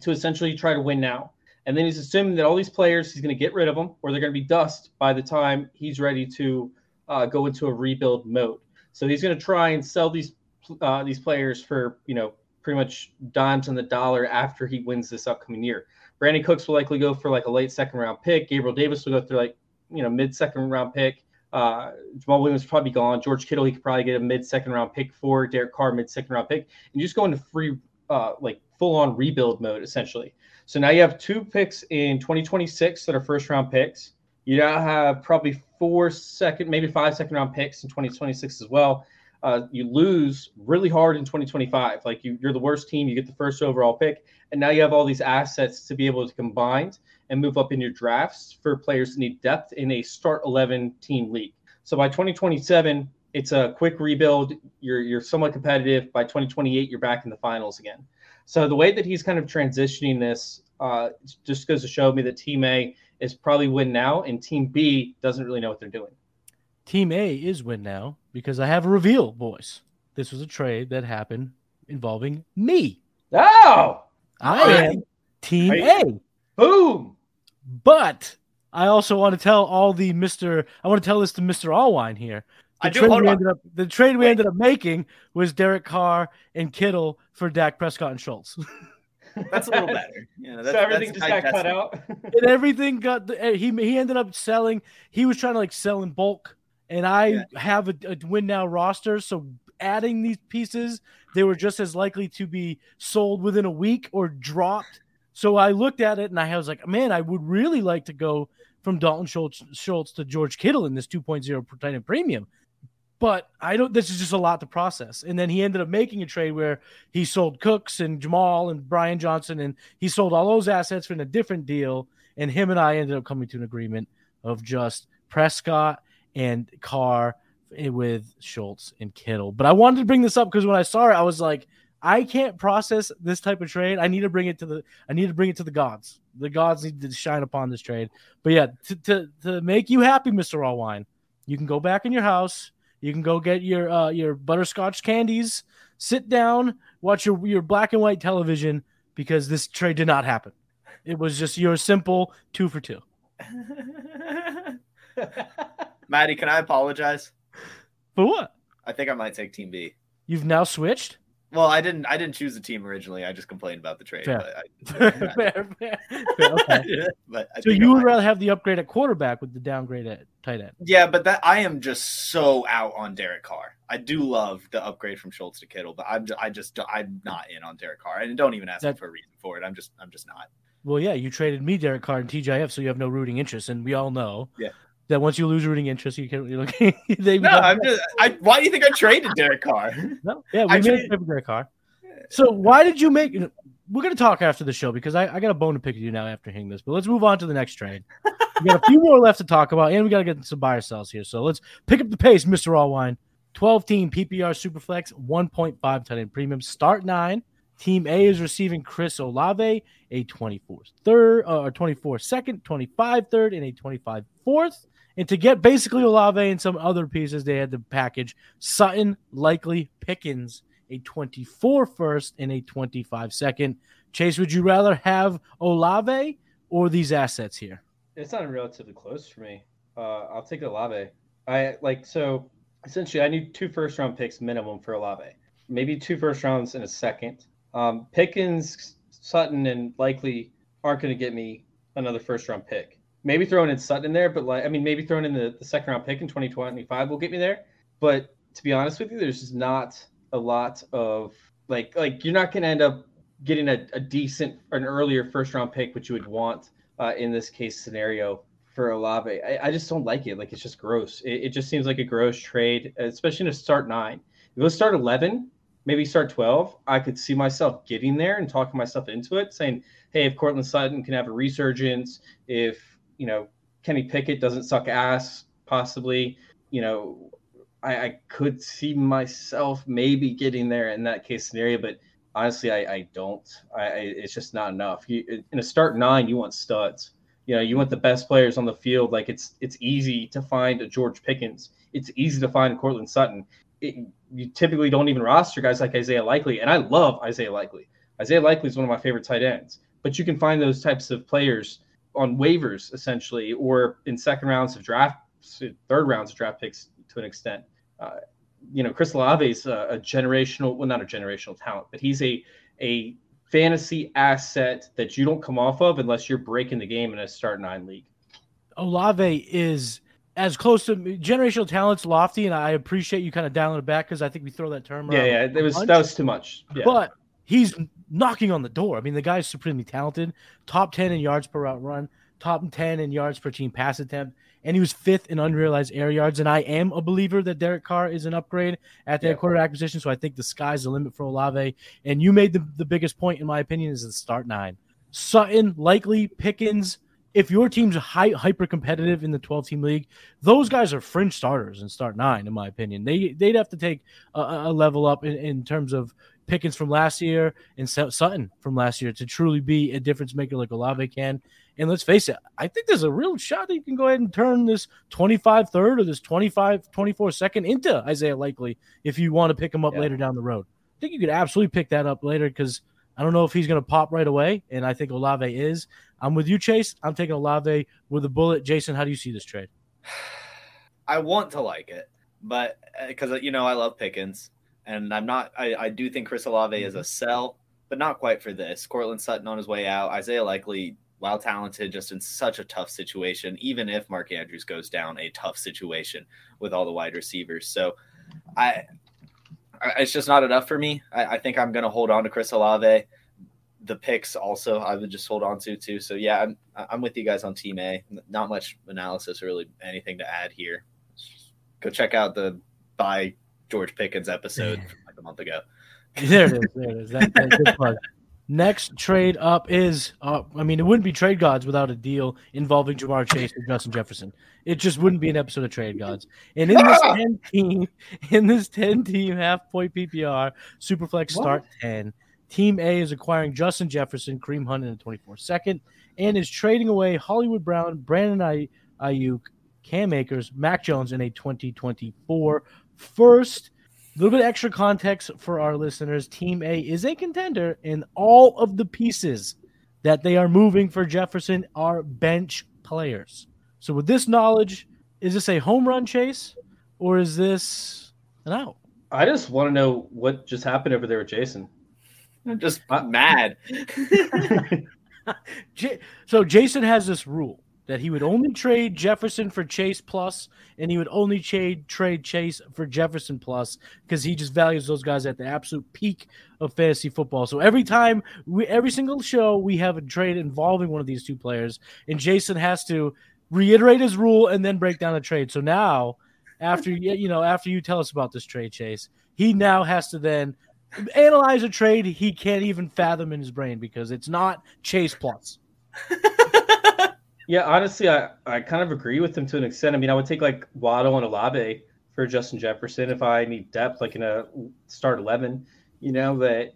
to essentially try to win now. And then he's assuming that all these players, he's going to get rid of them or they're going to be dust by the time he's ready to uh, go into a rebuild mode. So he's going to try and sell these uh, these players for you know pretty much dimes on the dollar after he wins this upcoming year. Brandin Cooks will likely go for like a late second round pick. Gabriel Davis will go through like you know mid second round pick. Uh, Jamaal Williams probably gone. George Kittle he could probably get a mid second round pick for. Derek Carr mid second round pick, and you just go into free uh, like full on rebuild mode essentially. So now you have two picks in 2026 that are first round picks. You now have probably four second, maybe five second round picks in 2026 as well. Uh, you lose really hard in 2025. Like you, you're the worst team. You get the first overall pick, and now you have all these assets to be able to combine and move up in your drafts for players that need depth in a start 11 team league. So by 2027, it's a quick rebuild. You're you're somewhat competitive. By 2028, you're back in the finals again. So the way that he's kind of transitioning this uh, just goes to show me that Team A is probably win now, and Team B doesn't really know what they're doing. Team A is win now because I have a reveal, boys. This was a trade that happened involving me. Oh, I am Team. A. boom! But I also want to tell all the Mister. I want to tell this to Mister Allwine here. The I do- trade hold we on. ended up the trade we Wait. ended up making was Derek Carr and Kittle for Dak Prescott and Schultz, That's a little better. Yeah, that's, so everything that's just got cut out. and everything got. The, eh, he he ended up selling. He was trying to like sell in bulk, and I Yeah. have a, a win now roster. So adding these pieces, they were just as likely to be sold within a week or dropped. So I looked at it and I was like, man, I would really like to go from Dalton Schultz, Schultz to George Kittle in this 2.0 per tight premium. But I don't. This is just a lot to process. And then he ended up making a trade where he sold Cooks and Jamal and Brian Johnson, and he sold all those assets for a different deal. And him and I ended up coming to an agreement of just Prescott and Carr with Schultz and Kittle. But I wanted to bring this up because when I saw it, I was like, I can't process this type of trade. I need to bring it to the. I need to bring it to the gods. The gods need to shine upon this trade. But yeah, to to, to make you happy, Mister Allwine, you can go back in your house. You can go get your uh, your butterscotch candies. Sit down, watch your your black and white television because this trade did not happen. It was just your simple two for two. Matty, can I apologize? For what? I think I might take Team B. You've now switched. Well, I didn't. I didn't choose the team originally. I just complained about the trade. Fair. But, I, fair, fair, fair. Okay. but So you would rather have the upgrade at quarterback with the downgrade at tight end? Yeah, but that I am just so out on Derek Carr. I do love the upgrade from Schultz to Kittle, but I'm just, I just I'm not in on Derek Carr, and don't even ask That- me for a reason for it. I'm just I'm just not. Well, yeah, you traded me Derek Carr and TJF, so you have no rooting interest, and we all know Yeah. That once you lose rooting interest, you can. You're like, they No, I'm just. I, why do you think I traded Derek Carr? No, yeah, we I made traded- a trade Derek Carr. So why did you make? We're gonna talk after the show because I, I got a bone to pick with you now after hearing this. But let's move on to the next trade. we got a few more left to talk about, and we got to get some buyer sells here. So let's pick up the pace, Mister Allwine. Twelve team PPR Superflex, one point five tight end premium, start nine. Team A is receiving Chris Olave, a 24th third, uh, or 24 second, 25 third, and a 25 fourth. And to get basically Olave and some other pieces, they had to package Sutton, Likely Pickens, a 24 first and a 25 second. Chase, would you rather have Olave or these assets here? It's not relatively close for me. Uh, I'll take Olave. I like so essentially I need two first round picks minimum for Olave. Maybe two first rounds and a second. Um, Pickens, Sutton, and Likely aren't going to get me another first round pick. Maybe throwing in Sutton in there, but like I mean, maybe throwing in the, the second round pick in 2025 will get me there. But to be honest with you, there's just not a lot of like like you're not going to end up getting a, a decent an earlier first round pick, which you would want uh, in this case scenario for Olave. I, I, just don't like it. Like it's just gross. It, it, just seems like a gross trade, especially a start nine. If it was start eleven, maybe start twelve, I could see myself getting there and talking myself into it, saying, "Hey, if Courtland Sutton can have a resurgence, if you know Kenny Pickett doesn't suck ass, possibly, you know, I, I could see myself maybe getting there in that case scenario, but." honestly, I, I don't. I, it's just not enough. You, in a start nine, you want studs. You know, you want the best players on the field. Like it's it's easy to find a George Pickens. It's easy to find Courtland Sutton. It, you typically don't even roster guys like Isaiah Likely, and I love Isaiah Likely. Isaiah Likely is one of my favorite tight ends. But you can find those types of players on waivers essentially, or in second rounds of draft, third rounds of draft picks to an extent. Uh, you know, Chris Olave is a, a, generational, well, not a generational talent, but he's a a fantasy asset that you don't come off of unless you're breaking the game in a start nine league. Olave is as close to generational talents lofty, and I appreciate you kind of dialing it back because I think we throw that term. Yeah, yeah, it was that was too much. Yeah. But he's knocking on the door. I mean, the guy's supremely talented. Top ten in yards per route run, top ten in yards per team pass attempt and he was fifth in unrealized air yards. And I am a believer that Derek Carr is an upgrade at that yeah. quarterback position. So I think the sky's the limit for Olave. And you made the, the biggest point, in my opinion, is the start nine. Sutton, Likely Pickens. If your team's high, hyper competitive in the 12 team league, those guys are fringe starters in start nine, in my opinion. They, they'd have to take a, a level up in, in terms of Pickens from last year and Sutton from last year to truly be a difference maker like Olave can. And let's face it, I think there's a real shot that you can go ahead and turn this 25 third or this 25 24 second into Isaiah Likely if you want to pick him up yeah. later down the road. I think you could absolutely pick that up later because I don't know if he's going to pop right away. And I think Olave is. I'm with you, Chase. I'm taking Olave with a bullet. Jason, how do you see this trade? I want to like it, but because, uh, you know, I love Pickens and I'm not, I, I do think Chris Olave is a mm-hmm. sell, but not quite for this. Courtland Sutton on his way out. Isaiah Likely while talented, just in such a tough situation, even if Mark Andrews goes down, a tough situation with all the wide receivers. So I, it's just not enough for me. I, I think I'm going to hold on to Chris Olave. The picks also, I would just hold on to too. So yeah, I'm I'm with you guys on Team A. Not much analysis, or really, anything to add here. Go check out the buy George Pickens episode like a month ago. there it is. There it is. That, that good plug. Next trade up is, uh, I mean, it wouldn't be Trade Gods without a deal involving Ja'Marr Chase and Justin Jefferson. It just wouldn't be an episode of Trade Gods. And in this ten team, in this ten team half point PPR Superflex start ten, Team A is acquiring Justin Jefferson, Kareem Hunt in the twenty four second, and is trading away Hollywood Brown, Brandon Aiyuk, Cam Akers, Mac Jones in a twenty twenty four first a little bit extra context for our listeners. Team A is a contender, and all of the pieces that they are moving for Jefferson are bench players. So, with this knowledge, is this a home run chase or is this an out? I just want to know what just happened over there with Jason. I'm just mad. so, Jason has this rule that he would only trade Jefferson for Chase plus, and he would only trade trade Chase for Jefferson plus because he just values those guys at the absolute peak of fantasy football. So every time we, every single show, we have a trade involving one of these two players, and Jason has to reiterate his rule and then break down the trade. So now, after you know, after you tell us about this trade, Chase, he now has to then analyze a trade he can't even fathom in his brain because it's not Chase plus. Yeah, honestly, I, I kind of agree with him to an extent. I mean, I would take like Waddle and Olave for Justin Jefferson if I need depth, like in a start 11, you know, that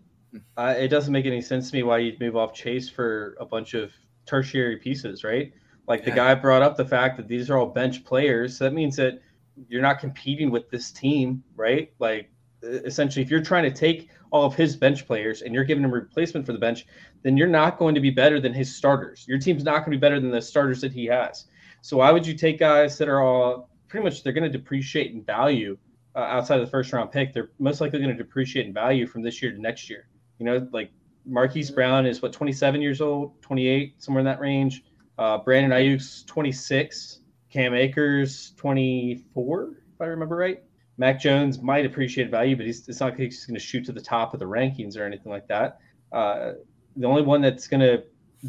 uh, it doesn't make any sense to me why you'd move off Chase for a bunch of tertiary pieces, right? Like yeah. the guy brought up the fact that these are all bench players. So that means that you're not competing with this team, right? Like essentially, if you're trying to take all of his bench players and you're giving him replacement for the bench, then you're not going to be better than his starters. Your team's not going to be better than the starters that he has. So why would you take guys that are all pretty much they're going to depreciate in value uh, outside of the first round pick? They're most likely going to depreciate in value from this year to next year. You know, like Marquise Brown is what 27 years old, 28, somewhere in that range. Uh, Brandon Aiyuk's 26. Cam Akers 24, if I remember right. Mac Jones might appreciate value, but he's, it's not like he's going to shoot to the top of the rankings or anything like that. Uh, the only one that's going to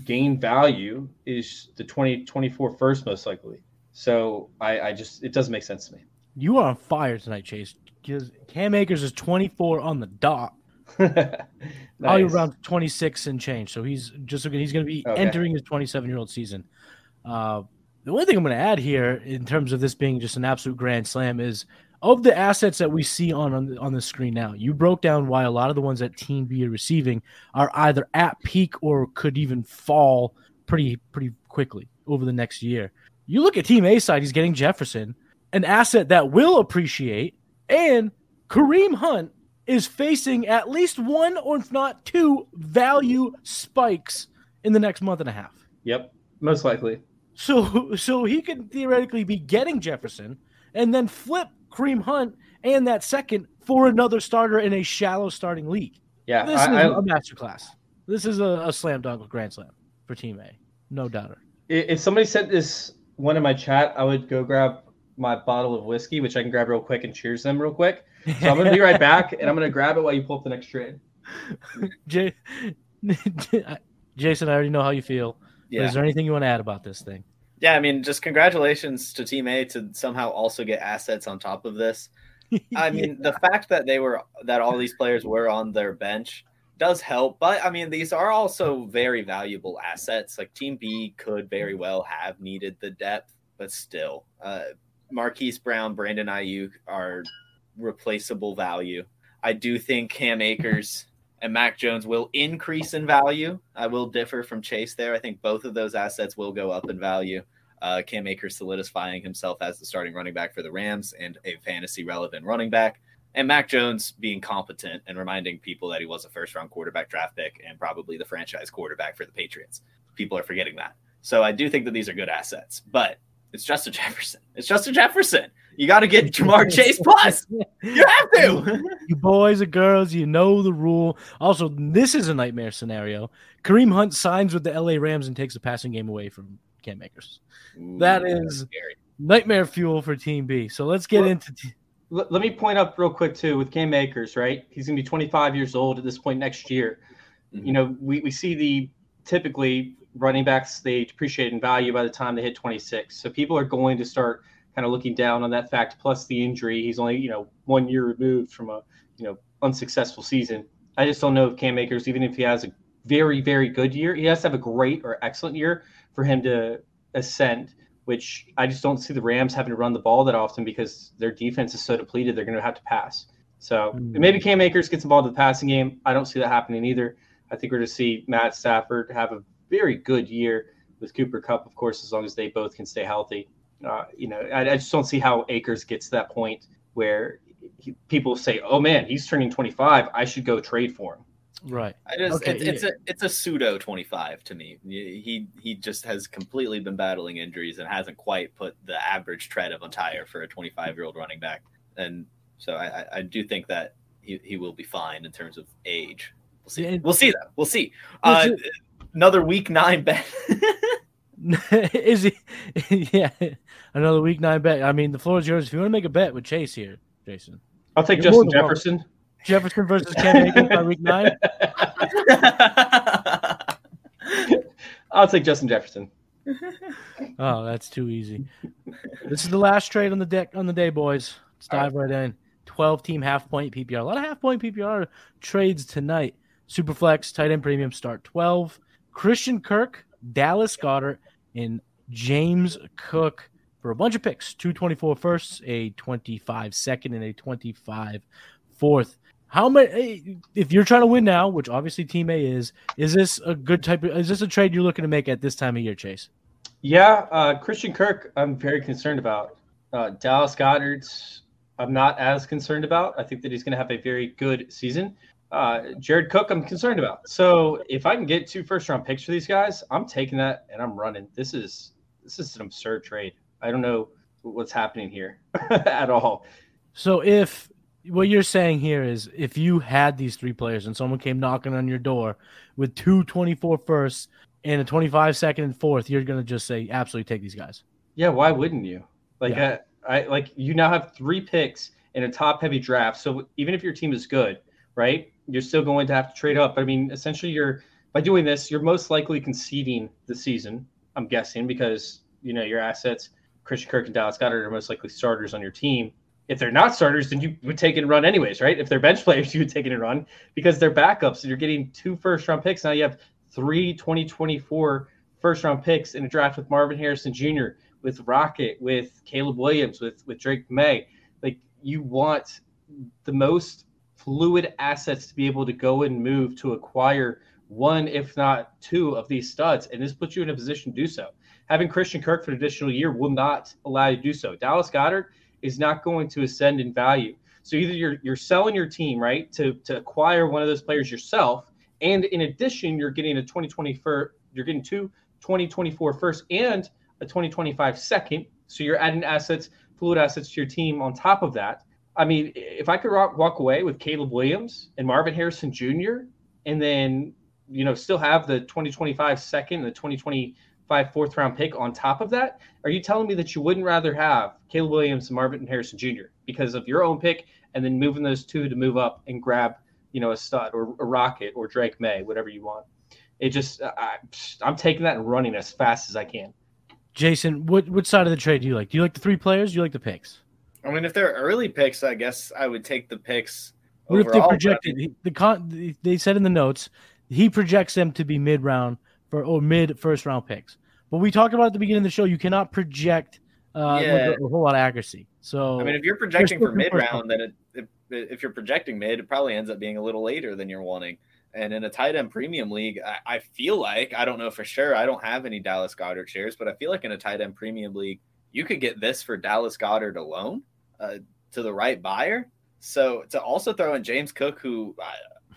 gain value is the 2024 first, most likely. So I, I just, it doesn't make sense to me. You are on fire tonight, Chase. Because Cam Akers is 24 on the dot. nice. Probably around 26 and change. So he's just he's going to be Okay. entering his 27 year old season. Uh, the only thing I'm going to add here, in terms of this being just an absolute grand slam, is of the assets that we see on on the, on the screen now. You broke down why a lot of the ones that Team B are receiving are either at peak or could even fall pretty pretty quickly over the next year. You look at Team A side; he's getting Jefferson, an asset that will appreciate, and Kareem Hunt is facing at least one or if not two value spikes in the next month and a half. Yep, most likely. So so he could theoretically be getting Jefferson and then flip Kareem Hunt and that second for another starter in a shallow starting league. Yeah, This I, is I, a masterclass. This is a, a slam dunk a grand slam for Team A. No doubter. if somebody sent this one in my chat, I would go grab my bottle of whiskey, which I can grab real quick and cheers them real quick. So I'm gonna be right back, and I'm gonna grab it while you pull up the next trade. Jay, Jason, I already know how you feel. Yeah. Is there anything you want to add about this thing? Yeah, I mean, just congratulations to Team A to somehow also get assets on top of this. I mean, the fact that they were that all these players were on their bench does help, but I mean, these are also very valuable assets. Like Team B could very well have needed the depth, but still, uh, Marquise Brown, Brandon Aiyuk are replaceable value. I do think Cam Akers and Mac Jones will increase in value. I will differ from Chase there. I think both of those assets will go up in value. Uh, Cam Akers solidifying himself as the starting running back for the Rams and a fantasy relevant running back. And Mac Jones being competent and reminding people that he was a first round quarterback draft pick and probably the franchise quarterback for the Patriots. People are forgetting that. So I do think that these are good assets, but it's Justin Jefferson. It's Justin Jefferson. You got to get Ja'Marr Chase plus. You have to. You boys and girls, you know the rule. Also, this is a nightmare scenario. Kareem Hunt signs with the LA Rams and takes the passing game away from Cam Akers. That is scary. nightmare fuel for Team B. So let's get Well- into. T- Let, let me point up real quick too with Cam Akers, right? He's gonna be 25 years old at this point next year. Mhm. You know, we, we see the typically running backs they depreciate in value by the time they hit 26. So people are going to start kind of looking down on that fact. Plus the injury, he's only you know one year removed from a you know unsuccessful season. I just don't know if Cam Akers, even if he has a very very good year, he has to have a great or excellent year for him to ascend which I just don't see the Rams having to run the ball that often because their defense is so depleted. They're going to have to pass. So Hmm. maybe Cam Akers gets involved in the passing game. I don't see that happening either. I think we're going to see Matt Stafford have a very good year with Cooper Kupp, of course, as long as they both can stay healthy. Uh, you know, I, I just don't see how Akers gets to that point where he, people say, "Oh man, he's turning 25. I should go trade for him." right. I just Okay, it's, it's a it's a pseudo twenty five to me. He he just has completely been battling injuries and hasn't quite put the average tread of a tire for a twenty five year old running back. And so I, I- I do think that he, he will be fine in terms of age. We'll see. Yeah, and- we'll see though. We'll see. Uh, another week nine bet. is he? Yeah, another week nine bet. I mean, the floor is yours. If you want to make a bet with Chase here, Jason I'll take You're Justin than welcome. Jefferson. Jefferson versus Cam Akers by week nine. I'll take Justin Jefferson. Oh, that's too easy. This is the last trade on the deck on the day, boys. Let's All dive right in. 12 team half point PPR. A lot of half point PPR trades tonight. Superflex, tight end premium start 12. Christian Kirk, Dallas Goedert, and James Cook for a bunch of picks. 224 firsts, a 25 second, and a 25 fourth. How many if you're trying to win now, which obviously team A is, is this a good type of is this a trade you're looking to make at this time of year, Chase? Yeah, uh, Christian Kirk, I'm very concerned about. Uh, Dallas Goedert's, I'm not as concerned about. I think that he's going to have a very good season. Uh, Jared Cook, I'm concerned about. So if I can get two first round picks for these guys, I'm taking that and I'm running. This is this is an absurd trade. I don't know what's happening here at all. So if what you're saying here is if you had these three players and someone came knocking on your door with two 24 firsts and a 25 second and fourth, you're going to just say, absolutely take these guys. Yeah, why wouldn't you? Like, Yeah. I, I like you now have three picks in a top heavy draft. So even if your team is good, right, you're still going to have to trade up. But I mean, essentially, you're by doing this, you're most likely conceding the season. I'm guessing because you know your assets, Christian Kirk and Dallas Goedert are most likely starters on your team. If they're not starters, then you would take it and run anyways, right? If they're bench players, you would take it and run because they're backups. And you're getting two first round picks. Now you have three 2024 first round picks in a draft with Marvin Harrison Jr., with Rocket, with Caleb Williams, with with Drake Maye. Like you want the most fluid assets to be able to go and move to acquire one, if not two, of these studs, and this puts you in a position to do so. Having Christian Kirk for an additional year will not allow you to do so. Dallas Goedert is not going to ascend in value. So either you're you're selling your team right to to acquire one of those players yourself, and in addition, you're getting a 2024 you're getting two 2024 first and a 2025 second. So you're adding assets, fluid assets to your team on top of that. I mean, if I could walk, away with Caleb Williams and Marvin Harrison Jr. and then you know still have the 2025 second and the 2025 fourth round pick on top of that, are you telling me that you wouldn't rather have Caleb Williams and Marvin Harrison Jr. because of your own pick and then moving those two to move up and grab you know a stud or a rocket or Drake Maye, whatever you want? It just I, I'm taking that and running as fast as I can. Jason, what what side of the trade do you like? Do you like the three players? Do you like the picks? I mean, if they're early picks, I guess I would take the picks. What if they overall, but projected the con? They said in the notes he projects them to be mid round for or mid first round picks. But we talked about at the beginning of the show, you cannot project uh, with a, a whole lot of accuracy. So I mean, if you're projecting for mid round, then it, if, if you're projecting mid, it probably ends up being a little later than you're wanting. And in a tight end premium league, I, I feel like I don't know for sure. I don't have any Dallas Goedert shares, but I feel like in a tight end premium league, you could get this for Dallas Goedert alone uh, to the right buyer. So to also throw in James Cook, who I,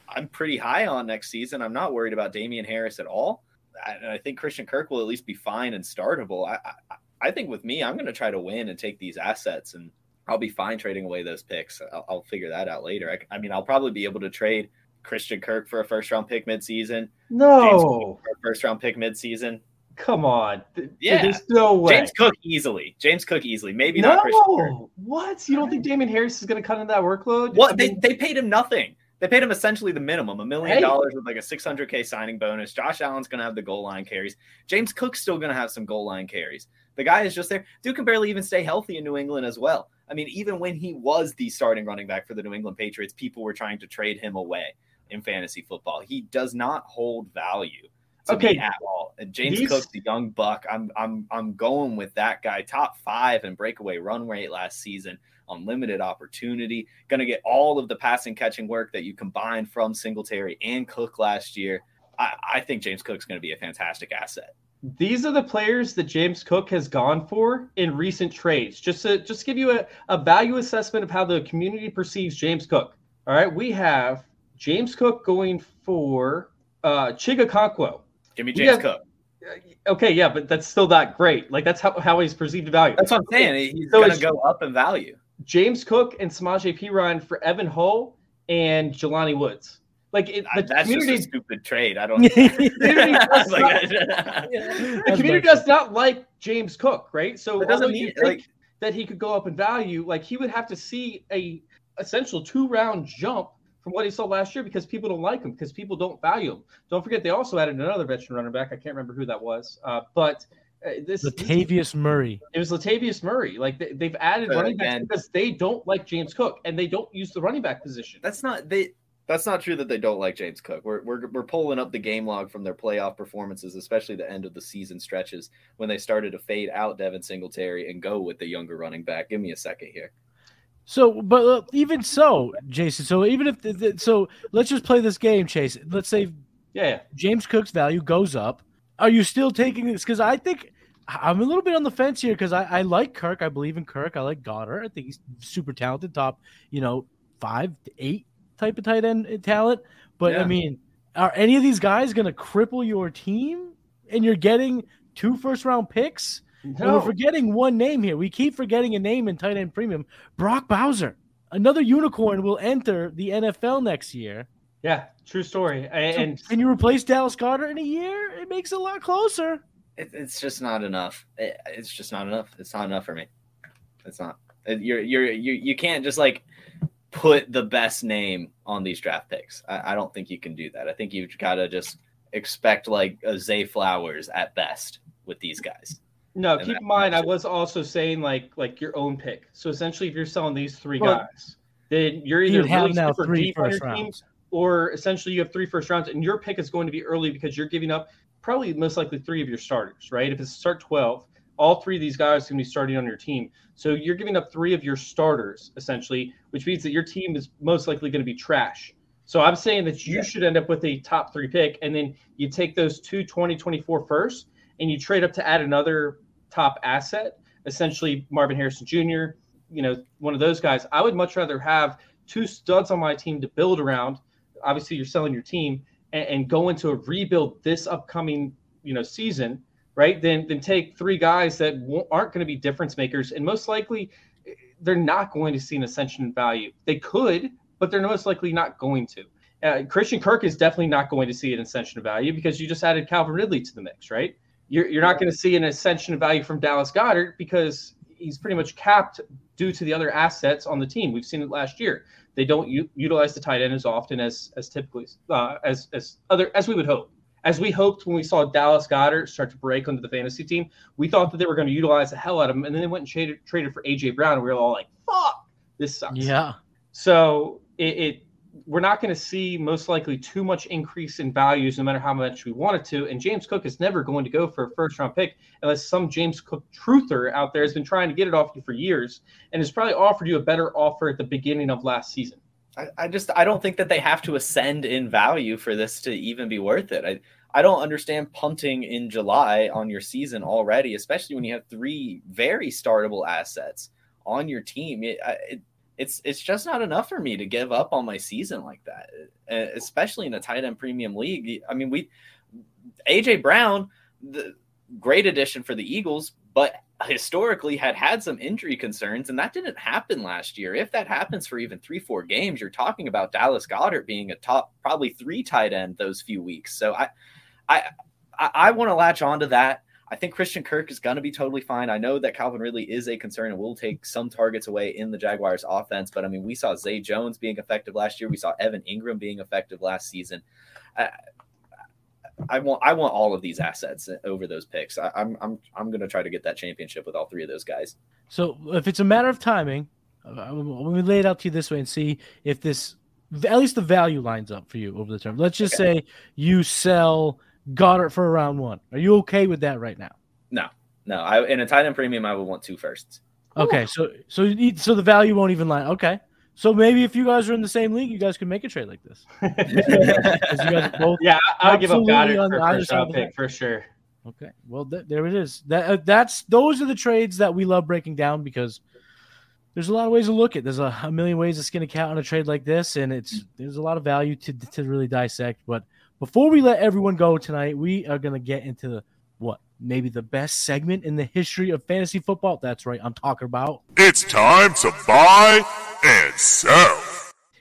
I'm pretty high on next season, I'm not worried about Damien Harris at all. I, and I think Christian Kirk will at least be fine and startable. I, I, I think with me, I'm going to try to win and take these assets, and I'll be fine trading away those picks. I'll, I'll figure that out later. I, I mean, I'll probably be able to trade Christian Kirk for a first round pick midseason, No, for a first round pick midseason. Come on. Yeah. there's no way. James Cook easily. James Cook easily. Maybe not Christian no, what? You don't think Damien Harris is going to cut into that workload? What I they, mean, they paid him nothing. They paid him essentially the minimum, a million Hey. dollars with like a 600k signing bonus. Josh Allen's going to have the goal line carries. James Cook's still going to have some goal line carries. The guy is just there. Dude can barely even stay healthy in New England as well. I mean, even when he was the starting running back for the New England Patriots, people were trying to trade him away in fantasy football. He does not hold value to Okay. me at all. And James These- Cook, the young buck, I'm I'm I'm going with that guy. Top five and breakaway run rate last season unlimited opportunity. Going to get all of the passing catching work that you combined from Singletary and Cook last year. I, I think James Cook's going to be a fantastic asset. these are the players that James Cook has gone for in recent trades. Just to just give you a, a value assessment of how the community perceives James Cook. All right, we have James Cook going for uh. Give me James have- Cook. Okay, yeah, but that's still not great. Like that's how, how he's perceived in value. That's what I'm saying. He's So going to go up in value. James Cook and Samaje Perine for Evan Hull and Jelani Woods. Like it, the That's community, just a stupid trade. I don't. community does not, the community does not like James Cook, right? So It doesn't mean- think like- that he could go up in value, like he would have to see a essential two round jump from what he saw last year because people don't like him because people don't value him. Don't forget they also added another veteran running back. I can't remember who that was, uh, but uh, this Latavius Murray. it was Latavius Murray. Like they, they've added But running backs again- because they don't like James Cook and they don't use the running back position. That's not they. That's not true that they don't like James Cook. We're, we're we're pulling up the game log from their playoff performances, especially the end of the season stretches when they started to fade out Devin Singletary and go with the younger running back. Give me a second here. So, but uh, even so, Jason. So even if the, the, so, let's just play this game, Chase. Let's say Yeah, yeah. James Cook's value goes up. Are you still taking this? Because I think I'm a little bit on the fence here because I, I like Kirk. I believe in Kirk. I like Goedert. I think he's super talented, top, you know, five to eight type of tight end talent. But I mean, are any of these guys going to cripple your team? And you're getting two first round picks. And No. we're forgetting one name here. We keep forgetting a name in tight end premium. Brock Bowers. another unicorn will enter the NFL next year. Yeah, true story. And, so can you replace Dallas Goedert in a year? It makes it a lot closer. It, it's just not enough. It, it's just not enough. It's not enough for me. It's not. You're you're you you can't just like put the best name on these draft picks. I, I don't think you can do that. I think you've got to just expect like a Zay Flowers at best with these guys. No, and keep in mind, I was also saying like like your own pick. So essentially, if you're selling these three well, guys, then you're either really now three deep on your team, or essentially you have three first rounds, and your pick is going to be early because you're giving up probably most likely three of your starters, right? If it's start twelve, all three of these guys are going to be starting on your team. So you're giving up three of your starters essentially, which means that your team is most likely going to be trash. So I'm saying that you yeah. should end up with a top three pick, and then you take those two 2024 first, and you trade up to add another top asset, essentially Marvin Harrison Jr., you know, one of those guys. I would much rather have two studs on my team to build around. Obviously, you're selling your team and, and go into a rebuild this upcoming, you know, season, right? Then then take three guys that aren't going to be difference makers, and most likely they're not going to see an ascension in value. They could, but they're most likely not going to. Uh, Christian Kirk is definitely not going to see an ascension of value because you just added Calvin Ridley to the mix, right? You're, you're not going to see an ascension of value from Dallas Goedert because he's pretty much capped due to the other assets on the team. We've seen it last year. They don't u- utilize the tight end as often as as typically uh, as as other as we would hope. As we hoped when we saw Dallas Goedert start to break onto the fantasy team, we thought that they were going to utilize the hell out of him, and then they went and traded traded for AJ Brown, and we were all like, "Fuck, this sucks." Yeah. So it, it we're not going to see most likely too much increase in values no matter how much we wanted to. And James Cook is never going to go for a first round pick unless some James Cook truther out there has been trying to get it off you for years and has probably offered you a better offer at the beginning of last season. I, I just I don't think that they have to ascend in value for this to even be worth it. I I don't understand punting in July on your season already, especially when you have three very startable assets on your team. It, it, it's it's just not enough for me to give up on my season like that, especially in a tight end premium league. I mean, we AJ Brown, the great addition for the Eagles, but historically had had some injury concerns, and that didn't happen last year. If that happens for even three, four games, you're talking about Dallas Goedert being a top, probably three tight end those few weeks. So I, I, I, I want to latch onto that. I think Christian Kirk is going to be totally fine. I know that Calvin Ridley is a concern and will take some targets away in the Jaguars offense, but I mean, we saw Zay Jones being effective last year. We saw Evan Engram being effective last season. I, I want I want all of these assets over those picks. I, am I'm I'm going to try to get that championship with all three of those guys. So if it's a matter of timing, uh, let me lay it out to you this way and see if this at least the value lines up for you over the term. Let's just okay. say you sell Goedert for a round one. Are you okay with that right now? No, no. I in a tight end premium, I would want two firsts. Okay, so so so the value won't even line. Okay, so maybe if you guys are in the same league, you guys can make a trade like this. yeah, I'll give up Goedert for first round pick for sure. Okay, well th- there it is. That uh, that's those are the trades that we love breaking down because there's a lot of ways to look at. There's a, a million ways to skin a cat on a trade like this, and it's there's a lot of value to to really dissect. But before we let everyone go tonight, we are going to get into what maybe the best segment in the history of fantasy football. That's right, I'm talking about. It's time to buy and sell.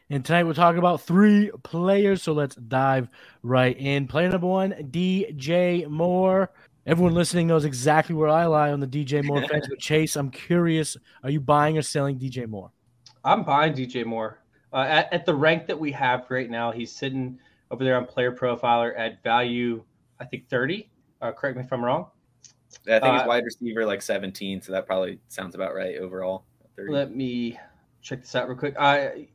And tonight we're talking about three players, so let's dive right in. Player number one, DJ Moore. Everyone listening knows exactly where I lie on the DJ Moore fence. But Chase, I'm curious: Are you buying or selling DJ Moore? I'm buying DJ Moore. Uh, at, at the rank that we have right now, he's sitting over there on Player Profiler at value, I think 30. Uh, correct me if I'm wrong. Yeah, I think uh, he's wide receiver like 17, so that probably sounds about right overall. 30. Let me check this out real quick. I,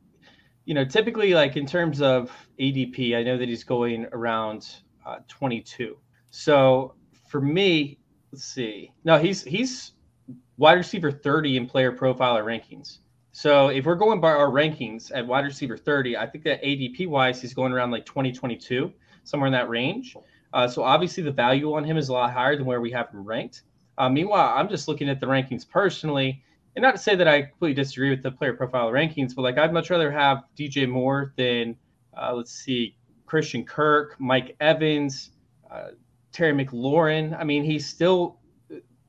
you know, typically like in terms of ADP, I know that he's going around uh, 22. So for me, let's see. No, he's he's wide receiver 30 in Player Profiler rankings. So if we're going by our rankings at wide receiver 30, I think that ADP wise, he's going around like 2022, somewhere in that range. Uh, so obviously the value on him is a lot higher than where we have him ranked. Uh, meanwhile, I'm just looking at the rankings personally, and not to say that I completely disagree with the player profile rankings, but like I'd much rather have DJ Moore than uh, let's see Christian Kirk, Mike Evans, uh, Terry McLaurin. I mean, he's still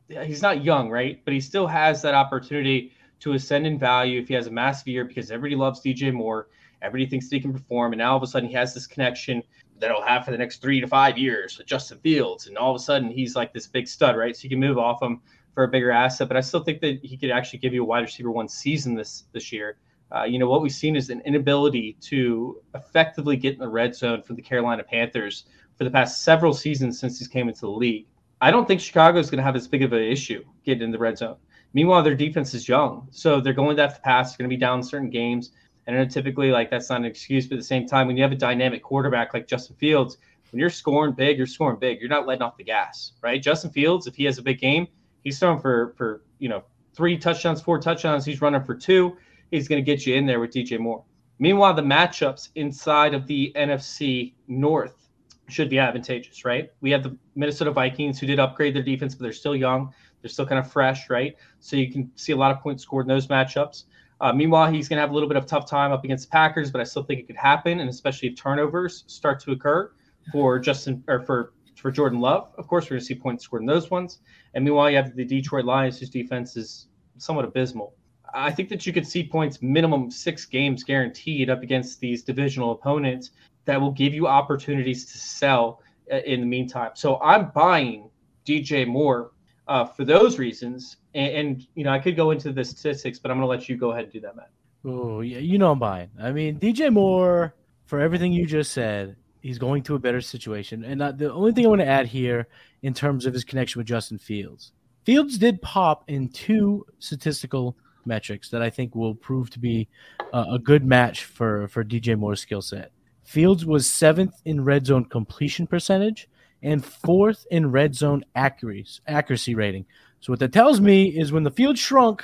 he's not young, right? But he still has that opportunity to ascend in value if he has a massive year because everybody loves DJ Moore. Everybody thinks that he can perform. And now all of a sudden he has this connection that he'll have for the next three to five years with Justin Fields. And all of a sudden he's like this big stud, right? So you can move off him for a bigger asset. But I still think that he could actually give you a wide receiver one season this this year. Uh, you know, what we've seen is an inability to effectively get in the red zone for the Carolina Panthers for the past several seasons since he came into the league. I don't think Chicago is going to have as big of an issue getting in the red zone. Meanwhile, their defense is young, so they're going to have to pass. They're going to be down in certain games, and typically, like that's not an excuse. But at the same time, when you have a dynamic quarterback like Justin Fields, when you're scoring big, you're scoring big. You're not letting off the gas, right? Justin Fields, if he has a big game, he's throwing for for you know three touchdowns, four touchdowns. He's running for two. He's going to get you in there with DJ Moore. Meanwhile, the matchups inside of the NFC North should be advantageous, right? We have the Minnesota Vikings who did upgrade their defense, but they're still young. They're still kind of fresh, right? So you can see a lot of points scored in those matchups. Uh, meanwhile, he's going to have a little bit of tough time up against the Packers, but I still think it could happen, and especially if turnovers start to occur for Justin or for for Jordan Love. Of course, we're going to see points scored in those ones. And meanwhile, you have the Detroit Lions, whose defense is somewhat abysmal. I think that you could see points minimum six games guaranteed up against these divisional opponents that will give you opportunities to sell uh, in the meantime. So I'm buying DJ Moore uh, for those reasons. And, and, you know, I could go into the statistics, but I'm going to let you go ahead and do that, Matt. Oh, yeah, you know I'm buying. I mean, DJ Moore, for everything you just said, he's going to a better situation. And uh, the only thing I want to add here in terms of his connection with Justin Fields, Fields did pop in two statistical metrics that I think will prove to be uh, a good match for for DJ Moore's skill set. Fields was seventh in red zone completion percentage and fourth in red zone accuracy accuracy rating. So what that tells me is when the field shrunk,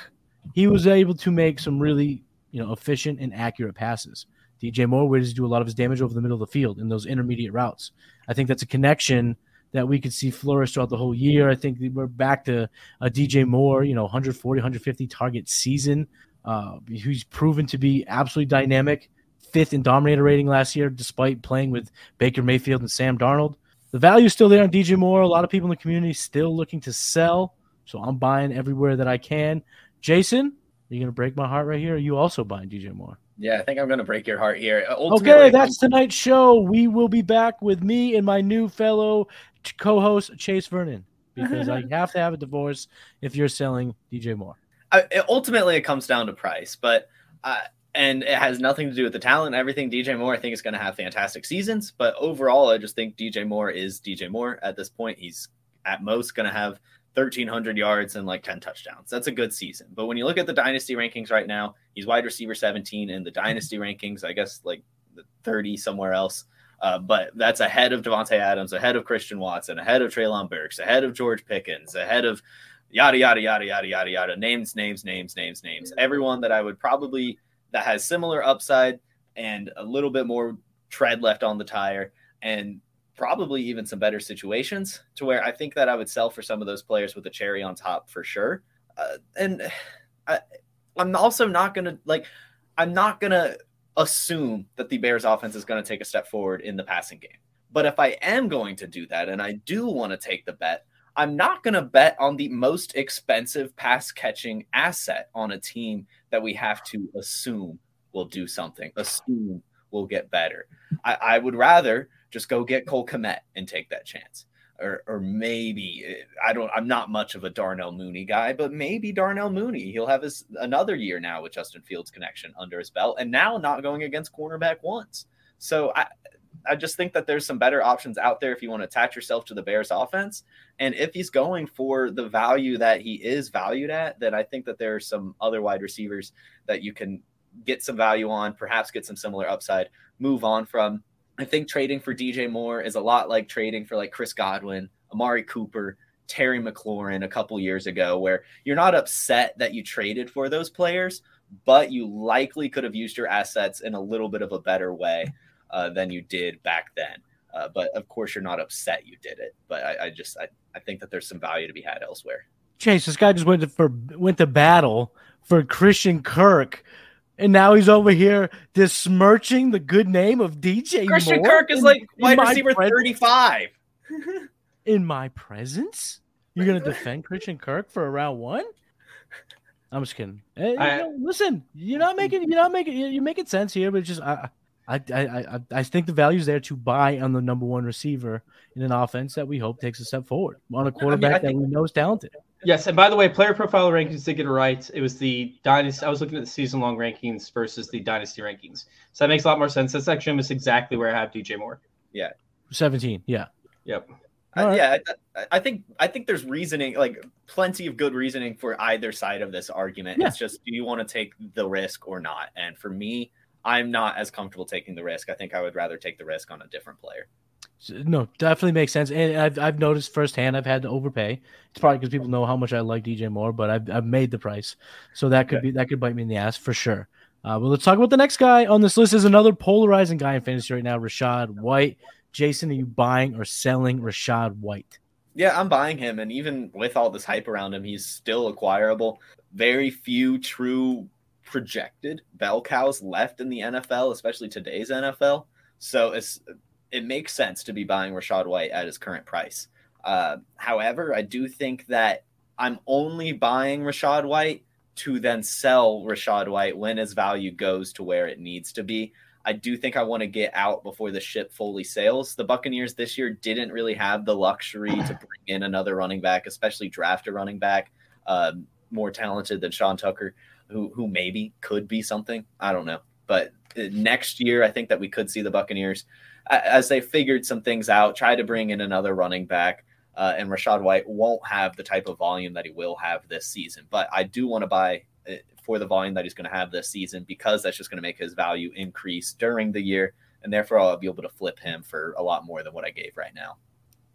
he was able to make some really you know efficient and accurate passes. DJ Moore was do a lot of his damage over the middle of the field in those intermediate routes. I think that's a connection that we could see flourish throughout the whole year. I think we're back to a DJ Moore, you know, 140, 150 target season. Uh, who's proven to be absolutely dynamic fifth in dominator rating last year, despite playing with Baker Mayfield and Sam Darnold. The value is still there on DJ Moore. A lot of people in the community still looking to sell, so I'm buying everywhere that I can. Jason, are you going to break my heart right here? are you also buying DJ Moore? Yeah, I think I'm going to break your heart here. Uh, ultimately, okay, that's tonight's show. We will be back with me and my new fellow co-host Chase Vernon because I have to have a divorce if you're selling DJ Moore. I, ultimately, it comes down to price, but uh, and it has nothing to do with the talent. Everything DJ Moore, I think, is going to have fantastic seasons. But overall, I just think DJ Moore is DJ Moore at this point. He's at most going to have 1,300 yards and like 10 touchdowns. That's a good season. But when you look at the dynasty rankings right now, he's wide receiver 17 in the dynasty rankings. I guess like 30 somewhere else. Uh, but that's ahead of Davante Adams, ahead of Christian Watson, ahead of Treylon Burks, ahead of George Pickens, ahead of yada yada yada yada yada yada names names names names names. Everyone that I would probably that has similar upside and a little bit more tread left on the tire and probably even some better situations to where I think that I would sell for some of those players with a cherry on top for sure. Uh, and I, I'm also not going to like, I'm not going to assume that the Bears offense is going to take a step forward in the passing game. But if I am going to do that and I do want to take the bet, I'm not going to bet on the most expensive pass catching asset on a team that we have to assume will do something, assume will get better. I, I would rather just go get Cole Kmet and take that chance. Or, or maybe eh, I don't. I'm not much of a Darnell Mooney guy, but maybe Darnell Mooney. He'll have his another year now with Justin Fields connection under his belt, and now not going against cornerback once. So I, I just think that there's some better options out there if you want to attach yourself to the Bears offense. And if he's going for the value that he is valued at, then I think that there are some other wide receivers that you can get some value on, perhaps get some similar upside, move on from. I think trading for DJ Moore is a lot like trading for like Chris Godwin, Amari Cooper, Terry McLaurin a couple years ago, where you're not upset that you traded for those players, but you likely could have used your assets in a little bit of a better way uh, than you did back then. Uh, but of course, you're not upset you did it. But I, I just I, I think that there's some value to be had elsewhere. Chase, this guy just went to for went to battle for Christian Kirk, and now he's over here besmirching the good name of DJ. Christian Moore Kirk is in, like wide receiver thirty five. in my presence, you're gonna defend Christian Kirk for a round one? I'm just kidding. Hey, I- you know, listen, you're not making you're not making you're making sense here, but it's just I I I I, I think the value's there to buy on the number one receiver in an offense that we hope takes a step forward on a quarterback that think- we know is talented. Yes, and by the way, player profile rankings did get it right. It was the dynasty. I was looking at the season long rankings versus the dynasty rankings, so that makes a lot more sense. That's actually almost exactly where I have DJ Moore. Yeah, 17, yeah. Yep. All Uh, right. yeah, I, I think I think there's reasoning, like plenty of good reasoning for either side of this argument. Yeah. It's just, do you want to take the risk or not? And for me, I'm not as comfortable taking the risk. I think I would rather take the risk on a different player. No, definitely makes sense. And I've, I've noticed firsthand I've had to overpay. It's probably because people know how much I like DJ Moore, but I've, I've made the price. So that could be that could bite me in the ass for sure. Uh, but let's talk about the next guy on this list is another polarizing guy in fantasy right now, Rachaad White. Jason, are you buying or selling Rachaad White? Yeah, I'm buying him, and even with all this hype around him, he's still acquirable. Very few true projected bell cows left in the NFL, especially today's NFL. So it's it makes sense to be buying Rachaad White at his current price. Uh, however, I do think that I'm only buying Rachaad White to then sell Rachaad White when his value goes to where it needs to be. I do think I want to get out before the ship fully sails. The Buccaneers this year didn't really have the luxury to bring in another running back, especially draft a running back uh, more talented than Sean Tucker, who who maybe could be something. I don't know, but uh, next year I think that we could see the Buccaneers as they figured some things out, try to bring in another running back. Uh, and Rachaad White won't have the type of volume that he will have this season, but I do want to buy uh, for the volume that he's going to have this season because that's just going to make his value increase during the year, and therefore I'll be able to flip him for a lot more than what I gave right now.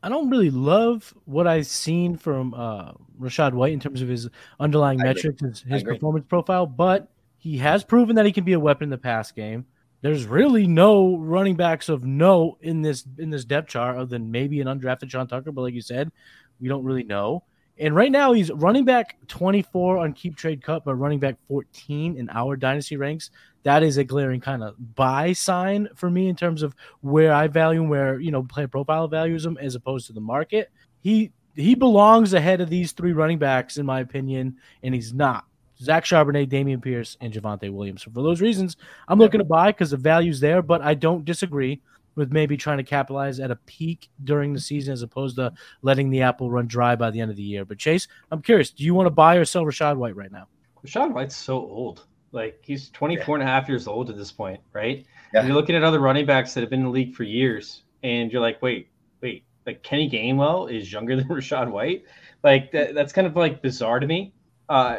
I don't really love what I've seen from uh, Rachaad White in terms of his underlying I agree. metrics, his, his performance profile, but he has proven that he can be a weapon in the pass game. There's really no running backs of note in this in this depth chart other than maybe an undrafted Sean Tucker, but like you said, we don't really know. And right now he's running back 24 on Keep Trade Cut, but running back 14 in our dynasty ranks. That is a glaring kind of buy sign for me in terms of where I value him, where you know player profile values him as opposed to the market. He he belongs ahead of these three running backs in my opinion, and he's not. Zach Charbonnet, Dameon Pierce, and Javonte Williams. So for those reasons, I'm looking to buy because the value's there, but I don't disagree with maybe trying to capitalize at a peak during the season as opposed to letting the apple run dry by the end of the year. But Chase, I'm curious, do you want to buy or sell Rachaad White right now? Rachaad White's so old. Like he's 24 and a half years old at this point, right? Yeah. And you're looking at other running backs that have been in the league for years, and you're like, wait, wait, like Kenny Gainwell is younger than Rachaad White. Like that, that's kind of like bizarre to me. Uh,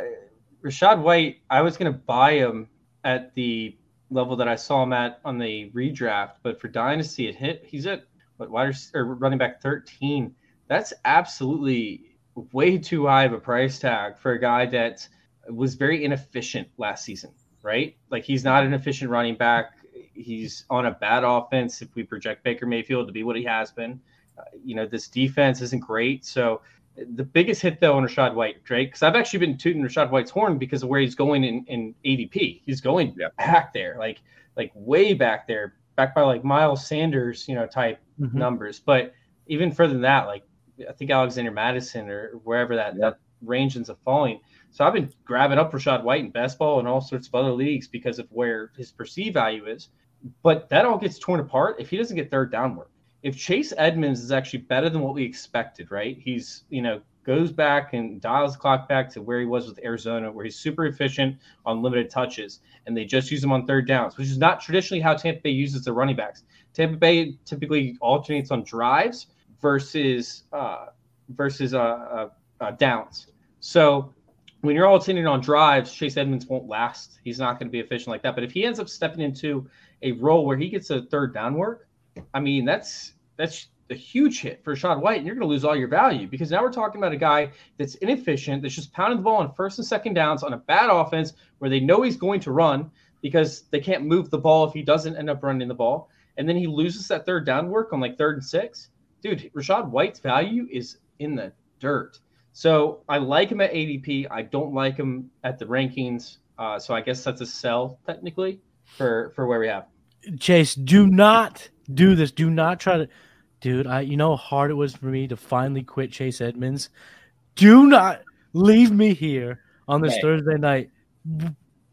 Rachaad White, I was going to buy him at the level that I saw him at on the redraft, but for Dynasty, it hit. He's at what wide or running back 13. That's absolutely way too high of a price tag for a guy that was very inefficient last season, right? Like he's not an efficient running back. He's on a bad offense. If we project Baker Mayfield to be what he has been, uh, you know, this defense isn't great. So the biggest hit though on Rachaad White, Drake, because I've actually been tooting Rachaad White's horn because of where he's going in, in ADP. He's going Yeah. back there, like like way back there, back by like Miles Sanders, you know, type Mhm. numbers. But even further than that, like I think Alexander Mattison or wherever that, Yeah. that range ends up falling. So I've been grabbing up Rachaad White in best ball and all sorts of other leagues because of where his perceived value is. But that all gets torn apart if he doesn't get third down work. If Chase Edmonds is actually better than what we expected, right? He's, you know, goes back and dials the clock back to where he was with Arizona, where he's super efficient on limited touches, and they just use him on third downs, which is not traditionally how Tampa Bay uses their running backs. Tampa Bay typically alternates on drives versus uh, versus uh, uh, uh, downs. So when you're all alternating on drives, Chase Edmonds won't last. He's not going to be efficient like that. But if he ends up stepping into a role where he gets a third down work, I mean that's that's a huge hit for Sean White, and you're going to lose all your value because now we're talking about a guy that's inefficient, that's just pounding the ball on first and second downs on a bad offense where they know he's going to run because they can't move the ball if he doesn't end up running the ball, and then he loses that third down work on like third and six. Dude, Rachaad White's value is in the dirt. So I like him at ADP. I don't like him at the rankings. Uh, so I guess that's a sell technically for for where we have. Chase, do not do this. Do not try to, dude. I you know how hard it was for me to finally quit Chase Edmonds. Do not leave me here on this. Thursday night,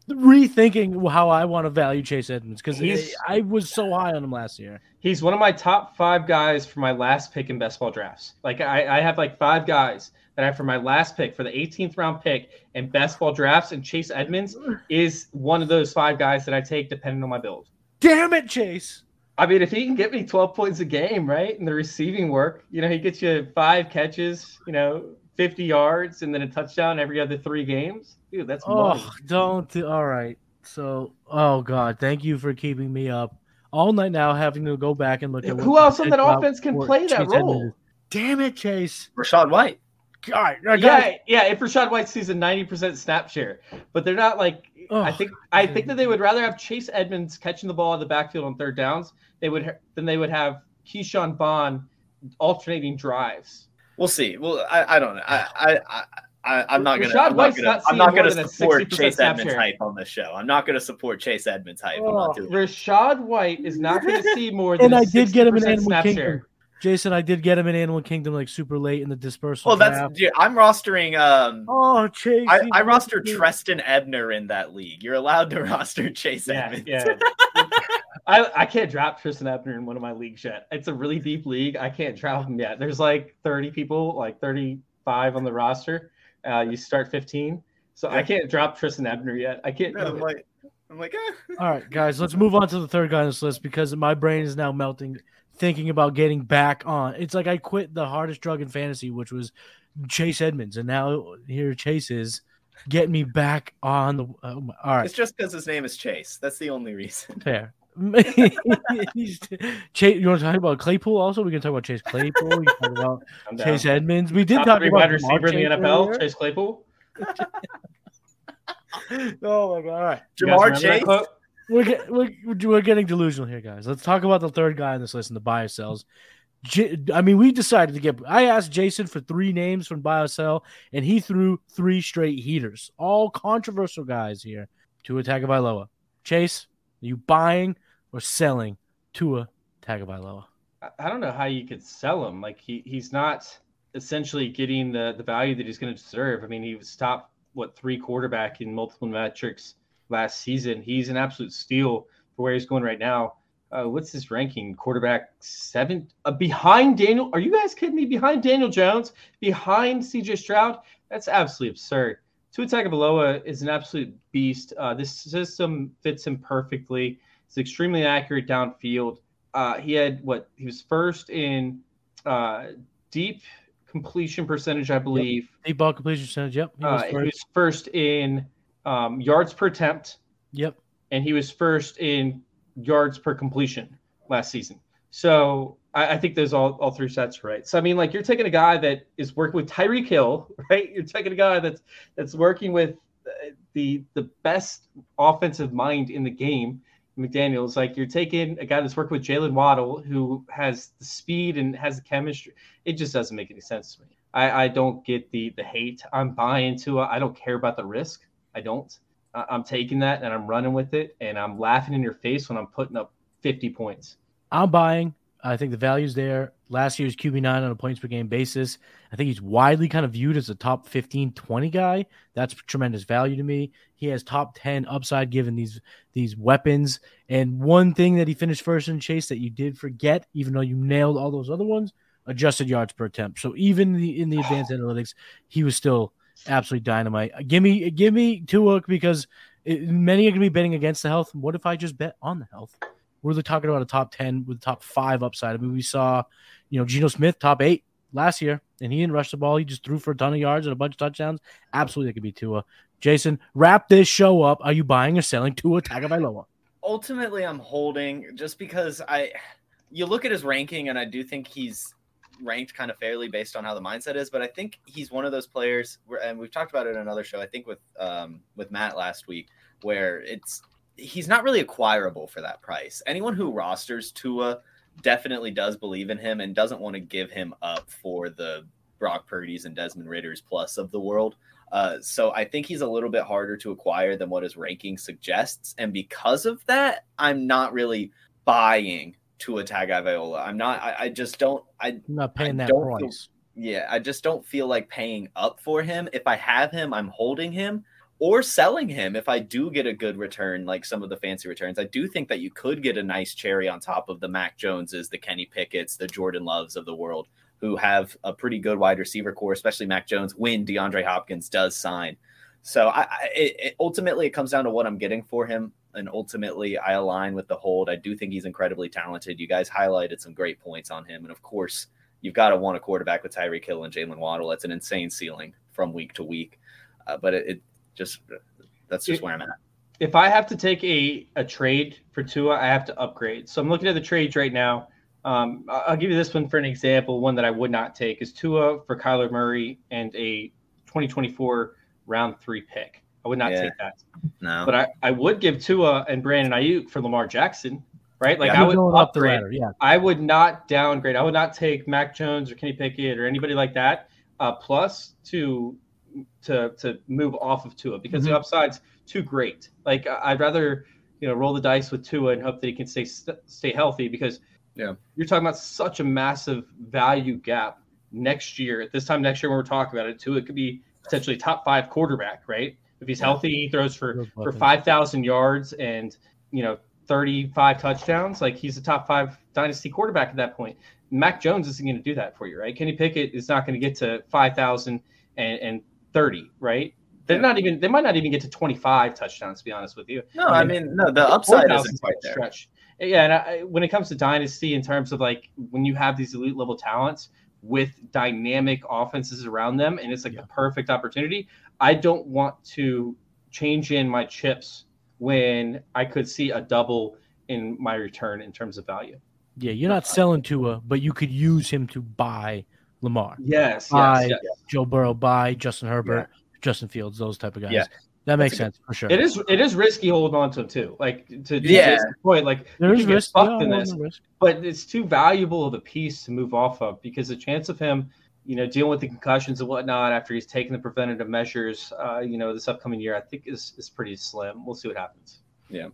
rethinking how I want to value Chase Edmonds because I was so high on him last year. He's one of my top five guys for my last pick in best ball drafts. Like I, I have like five guys that I have for my last pick for the 18th round pick in best ball drafts, and Chase Edmonds is one of those five guys that I take depending on my build. Damn it, Chase! I mean, if he can get me 12 points a game, right, in the receiving work, you know, he gets you five catches, you know, 50 yards, and then a touchdown every other three games. Dude, that's money. Oh, don't. do- All right. So, oh god, thank you for keeping me up all night now, having to go back and look at Who else you on said that offense can what play that role? Edmonds. Damn it, Chase! Rachaad White. God, I got Yeah, yeah. If Rachaad White sees a 90% snap share, but they're not like. Oh, I Oh, think I think that they would rather have Chase Edmonds catching the ball in the backfield on third downs. They would ha- than they would have Ke'Shawn Vaughn alternating drives. We'll see. Well, I, I don't know. I, I, I, I I'm not gonna. Rashad I'm not White's gonna. not I'm not gonna support Chase snap Edmonds share. hype on this show. I'm not gonna support Chase Edmonds hype. I'm Oh, not doing. Rachaad White is not going to see more than and a I did get him in Animal Kingdom. share. Jason, I did get him in Animal Kingdom like super late in the dispersal. Well, that's. Dude, I'm rostering. Um, Oh, Chase! I, you I roster Trestan Ebner in that league. You're allowed to roster Chase Yeah, Edmonds. yeah. I, I can't drop Trestan Ebner in one of my leagues yet. It's a really deep league. I can't drop him yet. There's like 30 people, like 35 on the roster. Uh, you start 15. So I can't drop Trestan Ebner yet. I can't. I'm like, I'm like, eh. All right, guys, let's move on to the third guy on this list because my brain is now melting thinking about getting back on. It's like I quit the hardest drug in fantasy, which was Chase Edmonds, and now here Chase is getting me back on the. Oh all right, It's just because his name is Chase. That's the only reason. fair. He's- Chase, you want to talk about Claypool? Also, we can talk about Chase Claypool. We can talk about Chase Edmonds. We did Top talk three about wide Ja'Marr receiver in the Chase NFL, earlier. Chase Claypool. Oh my god! All right, Ja'Marr Chase. we're, get, we're we're getting delusional here, guys. Let's talk about the third guy on this list in the buy sells. J- I mean, we decided to get. I asked Jason for three names from buy or sell, and he threw three straight heaters, all controversial guys here. Tua Tagovailoa. Chase, are you buying or selling Tua Tagovailoa? I- don't know how you could sell him. Like he he's not essentially getting the the value that he's going to deserve. I mean, he was top what three quarterback in multiple metrics last season. He's an absolute steal for where he's going right now. Uh, what's his ranking? Quarterback seven uh, behind Daniel. Are you guys kidding me? Behind Daniel Jones, behind CJ Stroud. That's absolutely absurd. Tua Tagovailoa is an absolute beast. Uh, this system fits him perfectly. It's extremely accurate downfield. Uh, he had what he was first in uh, deep completion percentage, I believe. Deep ball completion percentage. Yep. He was Uh, he first. was first in um, yards per attempt, Yep. and he was first in yards per completion last season. So I, I think those all, all three sets are right. So I mean, like you're taking a guy that is working with Tyreek Hill, right? You're taking a guy that's that's working with uh, the the best offensive mind in the game. McDaniel's like you're taking a guy that's worked with Jaylen Waddle, who has the speed and has the chemistry. It just doesn't make any sense to me. I, I don't get the the hate. I'm buying to it. I don't care about the risk. I don't. I- I'm taking that and I'm running with it, and I'm laughing in your face when I'm putting up 50 points. I'm buying. I think the value's there. Last year's QB9 on a points per game basis. I think he's widely kind of viewed as a top 15, 20 guy. That's tremendous value to me. He has top 10 upside given these these weapons. And one thing that he finished first in chase that you did forget, even though you nailed all those other ones, adjusted yards per attempt. So even in the, in the advanced analytics, he was still absolutely dynamite. Give me give me Tua because it, many are going to be betting against the health. What if I just bet on the health? We're really talking about a top 10 with top five upside. I mean, we saw, you know, Geno Smith top eight last year, and he didn't rush the ball. He just threw for a ton of yards and a bunch of touchdowns. Absolutely, that could be Tua. Jason, wrap this show up. Are you buying or selling Tua Tagovailoa? ultimately I'm holding just because I you look at his ranking and I do think he's ranked kind of fairly based on how the mindset is, but I think he's one of those players where and we've talked about it in another show, I think with um with Matt last week, where it's he's not really acquirable for that price. Anyone who rosters Tua definitely does believe in him and doesn't want to give him up for the Brock Purdy's and Desmond Ridder's plus of the world. Uh, so I think he's a little bit harder to acquire than what his ranking suggests, and because of that, I'm not really buying Tua Tagovailoa. I'm not. I, I just don't. I I'm not paying I that don't feel- price. Yeah, I just don't feel like paying up for him. If I have him, I'm holding him or selling him if I do get a good return, like some of the fancy returns. I do think that you could get a nice cherry on top of the Mac Joneses, the Kenny Pickett's, the Jordan Loves of the world, who have a pretty good wide receiver core, especially Mac Jones, when DeAndre Hopkins does sign. So I, I it, it, ultimately it comes down to what I'm getting for him, and ultimately I align with the hold. I do think he's incredibly talented. You guys highlighted some great points on him, and of course you've got to want a quarterback with Tyreek Hill and Jaylen Waddle. That's an insane ceiling from week to week. Uh, but it, it, just that's just where I'm at. If I have to take a, a trade for Tua, I have to upgrade. So I'm looking at the trades right now. Um, I'll give you this one for an example. One that I would not take is Tua for Kyler Murray and a 2024 round three pick. I would not yeah. take that. No. But I, I would give Tua and Brandon Aiyuk for Lamar Jackson right? Like yeah, I would up the yeah. I would not downgrade. I would not take Mac Jones or Kenny Pickett or anybody like that. Uh, plus to to to move off of Tua because mm-hmm. the upside's too great. Like I'd rather you know roll the dice with Tua and hope that he can stay stay healthy because yeah, you're talking about such a massive value gap next year. At this time next year when we're talking about it, Tua could be potentially top five quarterback, right? If he's healthy, he throws for for five thousand yards and you know 35 touchdowns. Like he's a top five dynasty quarterback at that point. Mac Jones isn't going to do that for you, right? Kenny Pickett is not going to get to 5,000 and, and 30, right? They're not even. They might not even get to 25 touchdowns. To be honest with you. No, I mean, I mean no. The upside isn't quite there. Stretch. Yeah, and I, when it comes to dynasty, in terms of like when you have these elite level talents with dynamic offenses around them, and it's like yeah. the perfect opportunity. I don't want to change in my chips when I could see a double in my return in terms of value. Yeah, you're not selling Tua, but you could use him to buy Lamar. Yes, buy yes, yes. Joe Burrow, by Justin Herbert, yeah. Justin Fields, those type of guys. Yeah. That makes sense for sure. It is it is risky holding on to him too. Like to yeah. point, like there's risk, yeah, in this, risk. but it's too valuable of a piece to move off of because the chance of him you know, dealing with the concussions and whatnot after he's taken the preventative measures, uh, you know, this upcoming year, I think is is pretty slim. We'll see what happens. Yeah.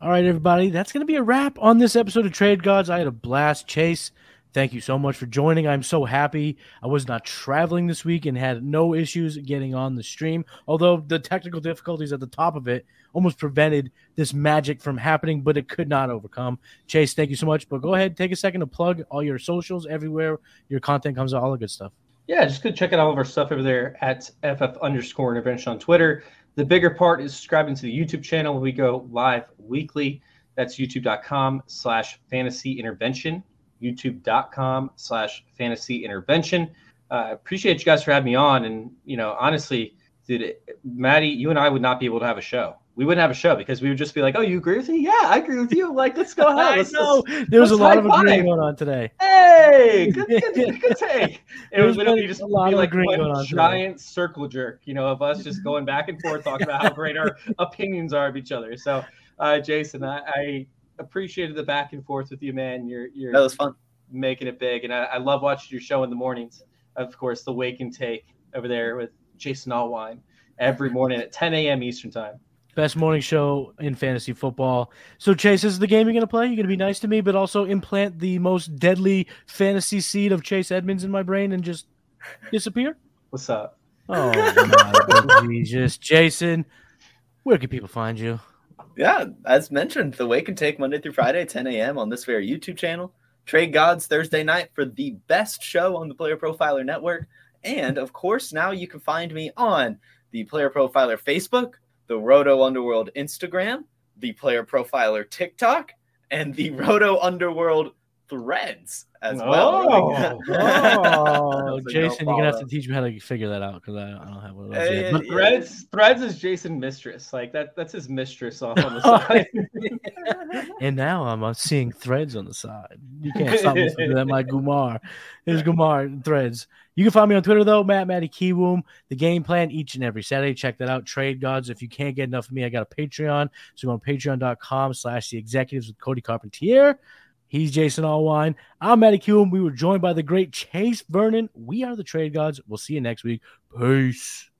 All right, everybody. That's going to be a wrap on this episode of Trade Gods. I had a blast. Chase, thank you so much for joining. I'm so happy I was not traveling this week and had no issues getting on the stream. Although the technical difficulties at the top of it almost prevented this magic from happening, but it could not overcome. Chase, thank you so much. But go ahead, take a second to plug all your socials everywhere your content comes out, all the good stuff. Yeah, just go check out all of our stuff over there at FF underscore intervention on Twitter. The bigger part is subscribing to the YouTube channel. We go live weekly. That's youtube.com slash fantasy intervention. YouTube.com slash fantasy intervention. Uh, appreciate you guys for having me on. And, you know, honestly, dude, Matty, you and I would not be able to have a show we wouldn't have a show because we would just be like, "Oh, you agree with me? Yeah, I agree with you. Like, let's go ahead." Let's, I know let's, there was a lot of agreeing going on today. Hey, good, good, good take. It was literally just a lot of like agreeing going on. Giant today. circle jerk, you know, of us just going back and forth talking about how great our opinions are of each other. So, uh, Jason, I, I, appreciated the back and forth with you, man. You're you're that was fun making it big, and I, I love watching your show in the mornings. Of course, the Wake and Take over there with Jason Allwine every morning at 10 a.m. Eastern time. Best morning show in fantasy football. So, Chase, this is the game you're going to play. You're going to be nice to me, but also implant the most deadly fantasy seed of Chase Edmonds in my brain and just disappear? What's up? Oh, my Jesus. Jason, where can people find you? Yeah, as mentioned, the Wake and Take Monday through Friday, 10 a.m. on this very YouTube channel. Trade Gods Thursday night for the best show on the Player Profiler Network. And of course, now you can find me on the Player Profiler Facebook, the Roto Underworld Instagram, the Player Profiler TikTok, and the Roto Underworld Threads as oh, well. oh, Jason, you're gonna have to teach me how to figure that out because I, I, don't have one of those. Yet. But Threads, Threads is Jason mistress. Like that, that's his mistress off on the side. and now I'm uh, seeing Threads on the side. You can't stop me from that. My Gumar, there's Gumar Threads. You can find me on Twitter though, Matt Matty Kiwoom. The game plan each and every Saturday. Check that out. Trade Gods. If you can't get enough of me, I got a Patreon. So go on patreon.com slash the executives with Cody Carpentier. He's Jason Allwine. I'm Matty Kiwoom. We were joined by the great Chase Vernon. We are the Trade Gods. We'll see you next week. Peace.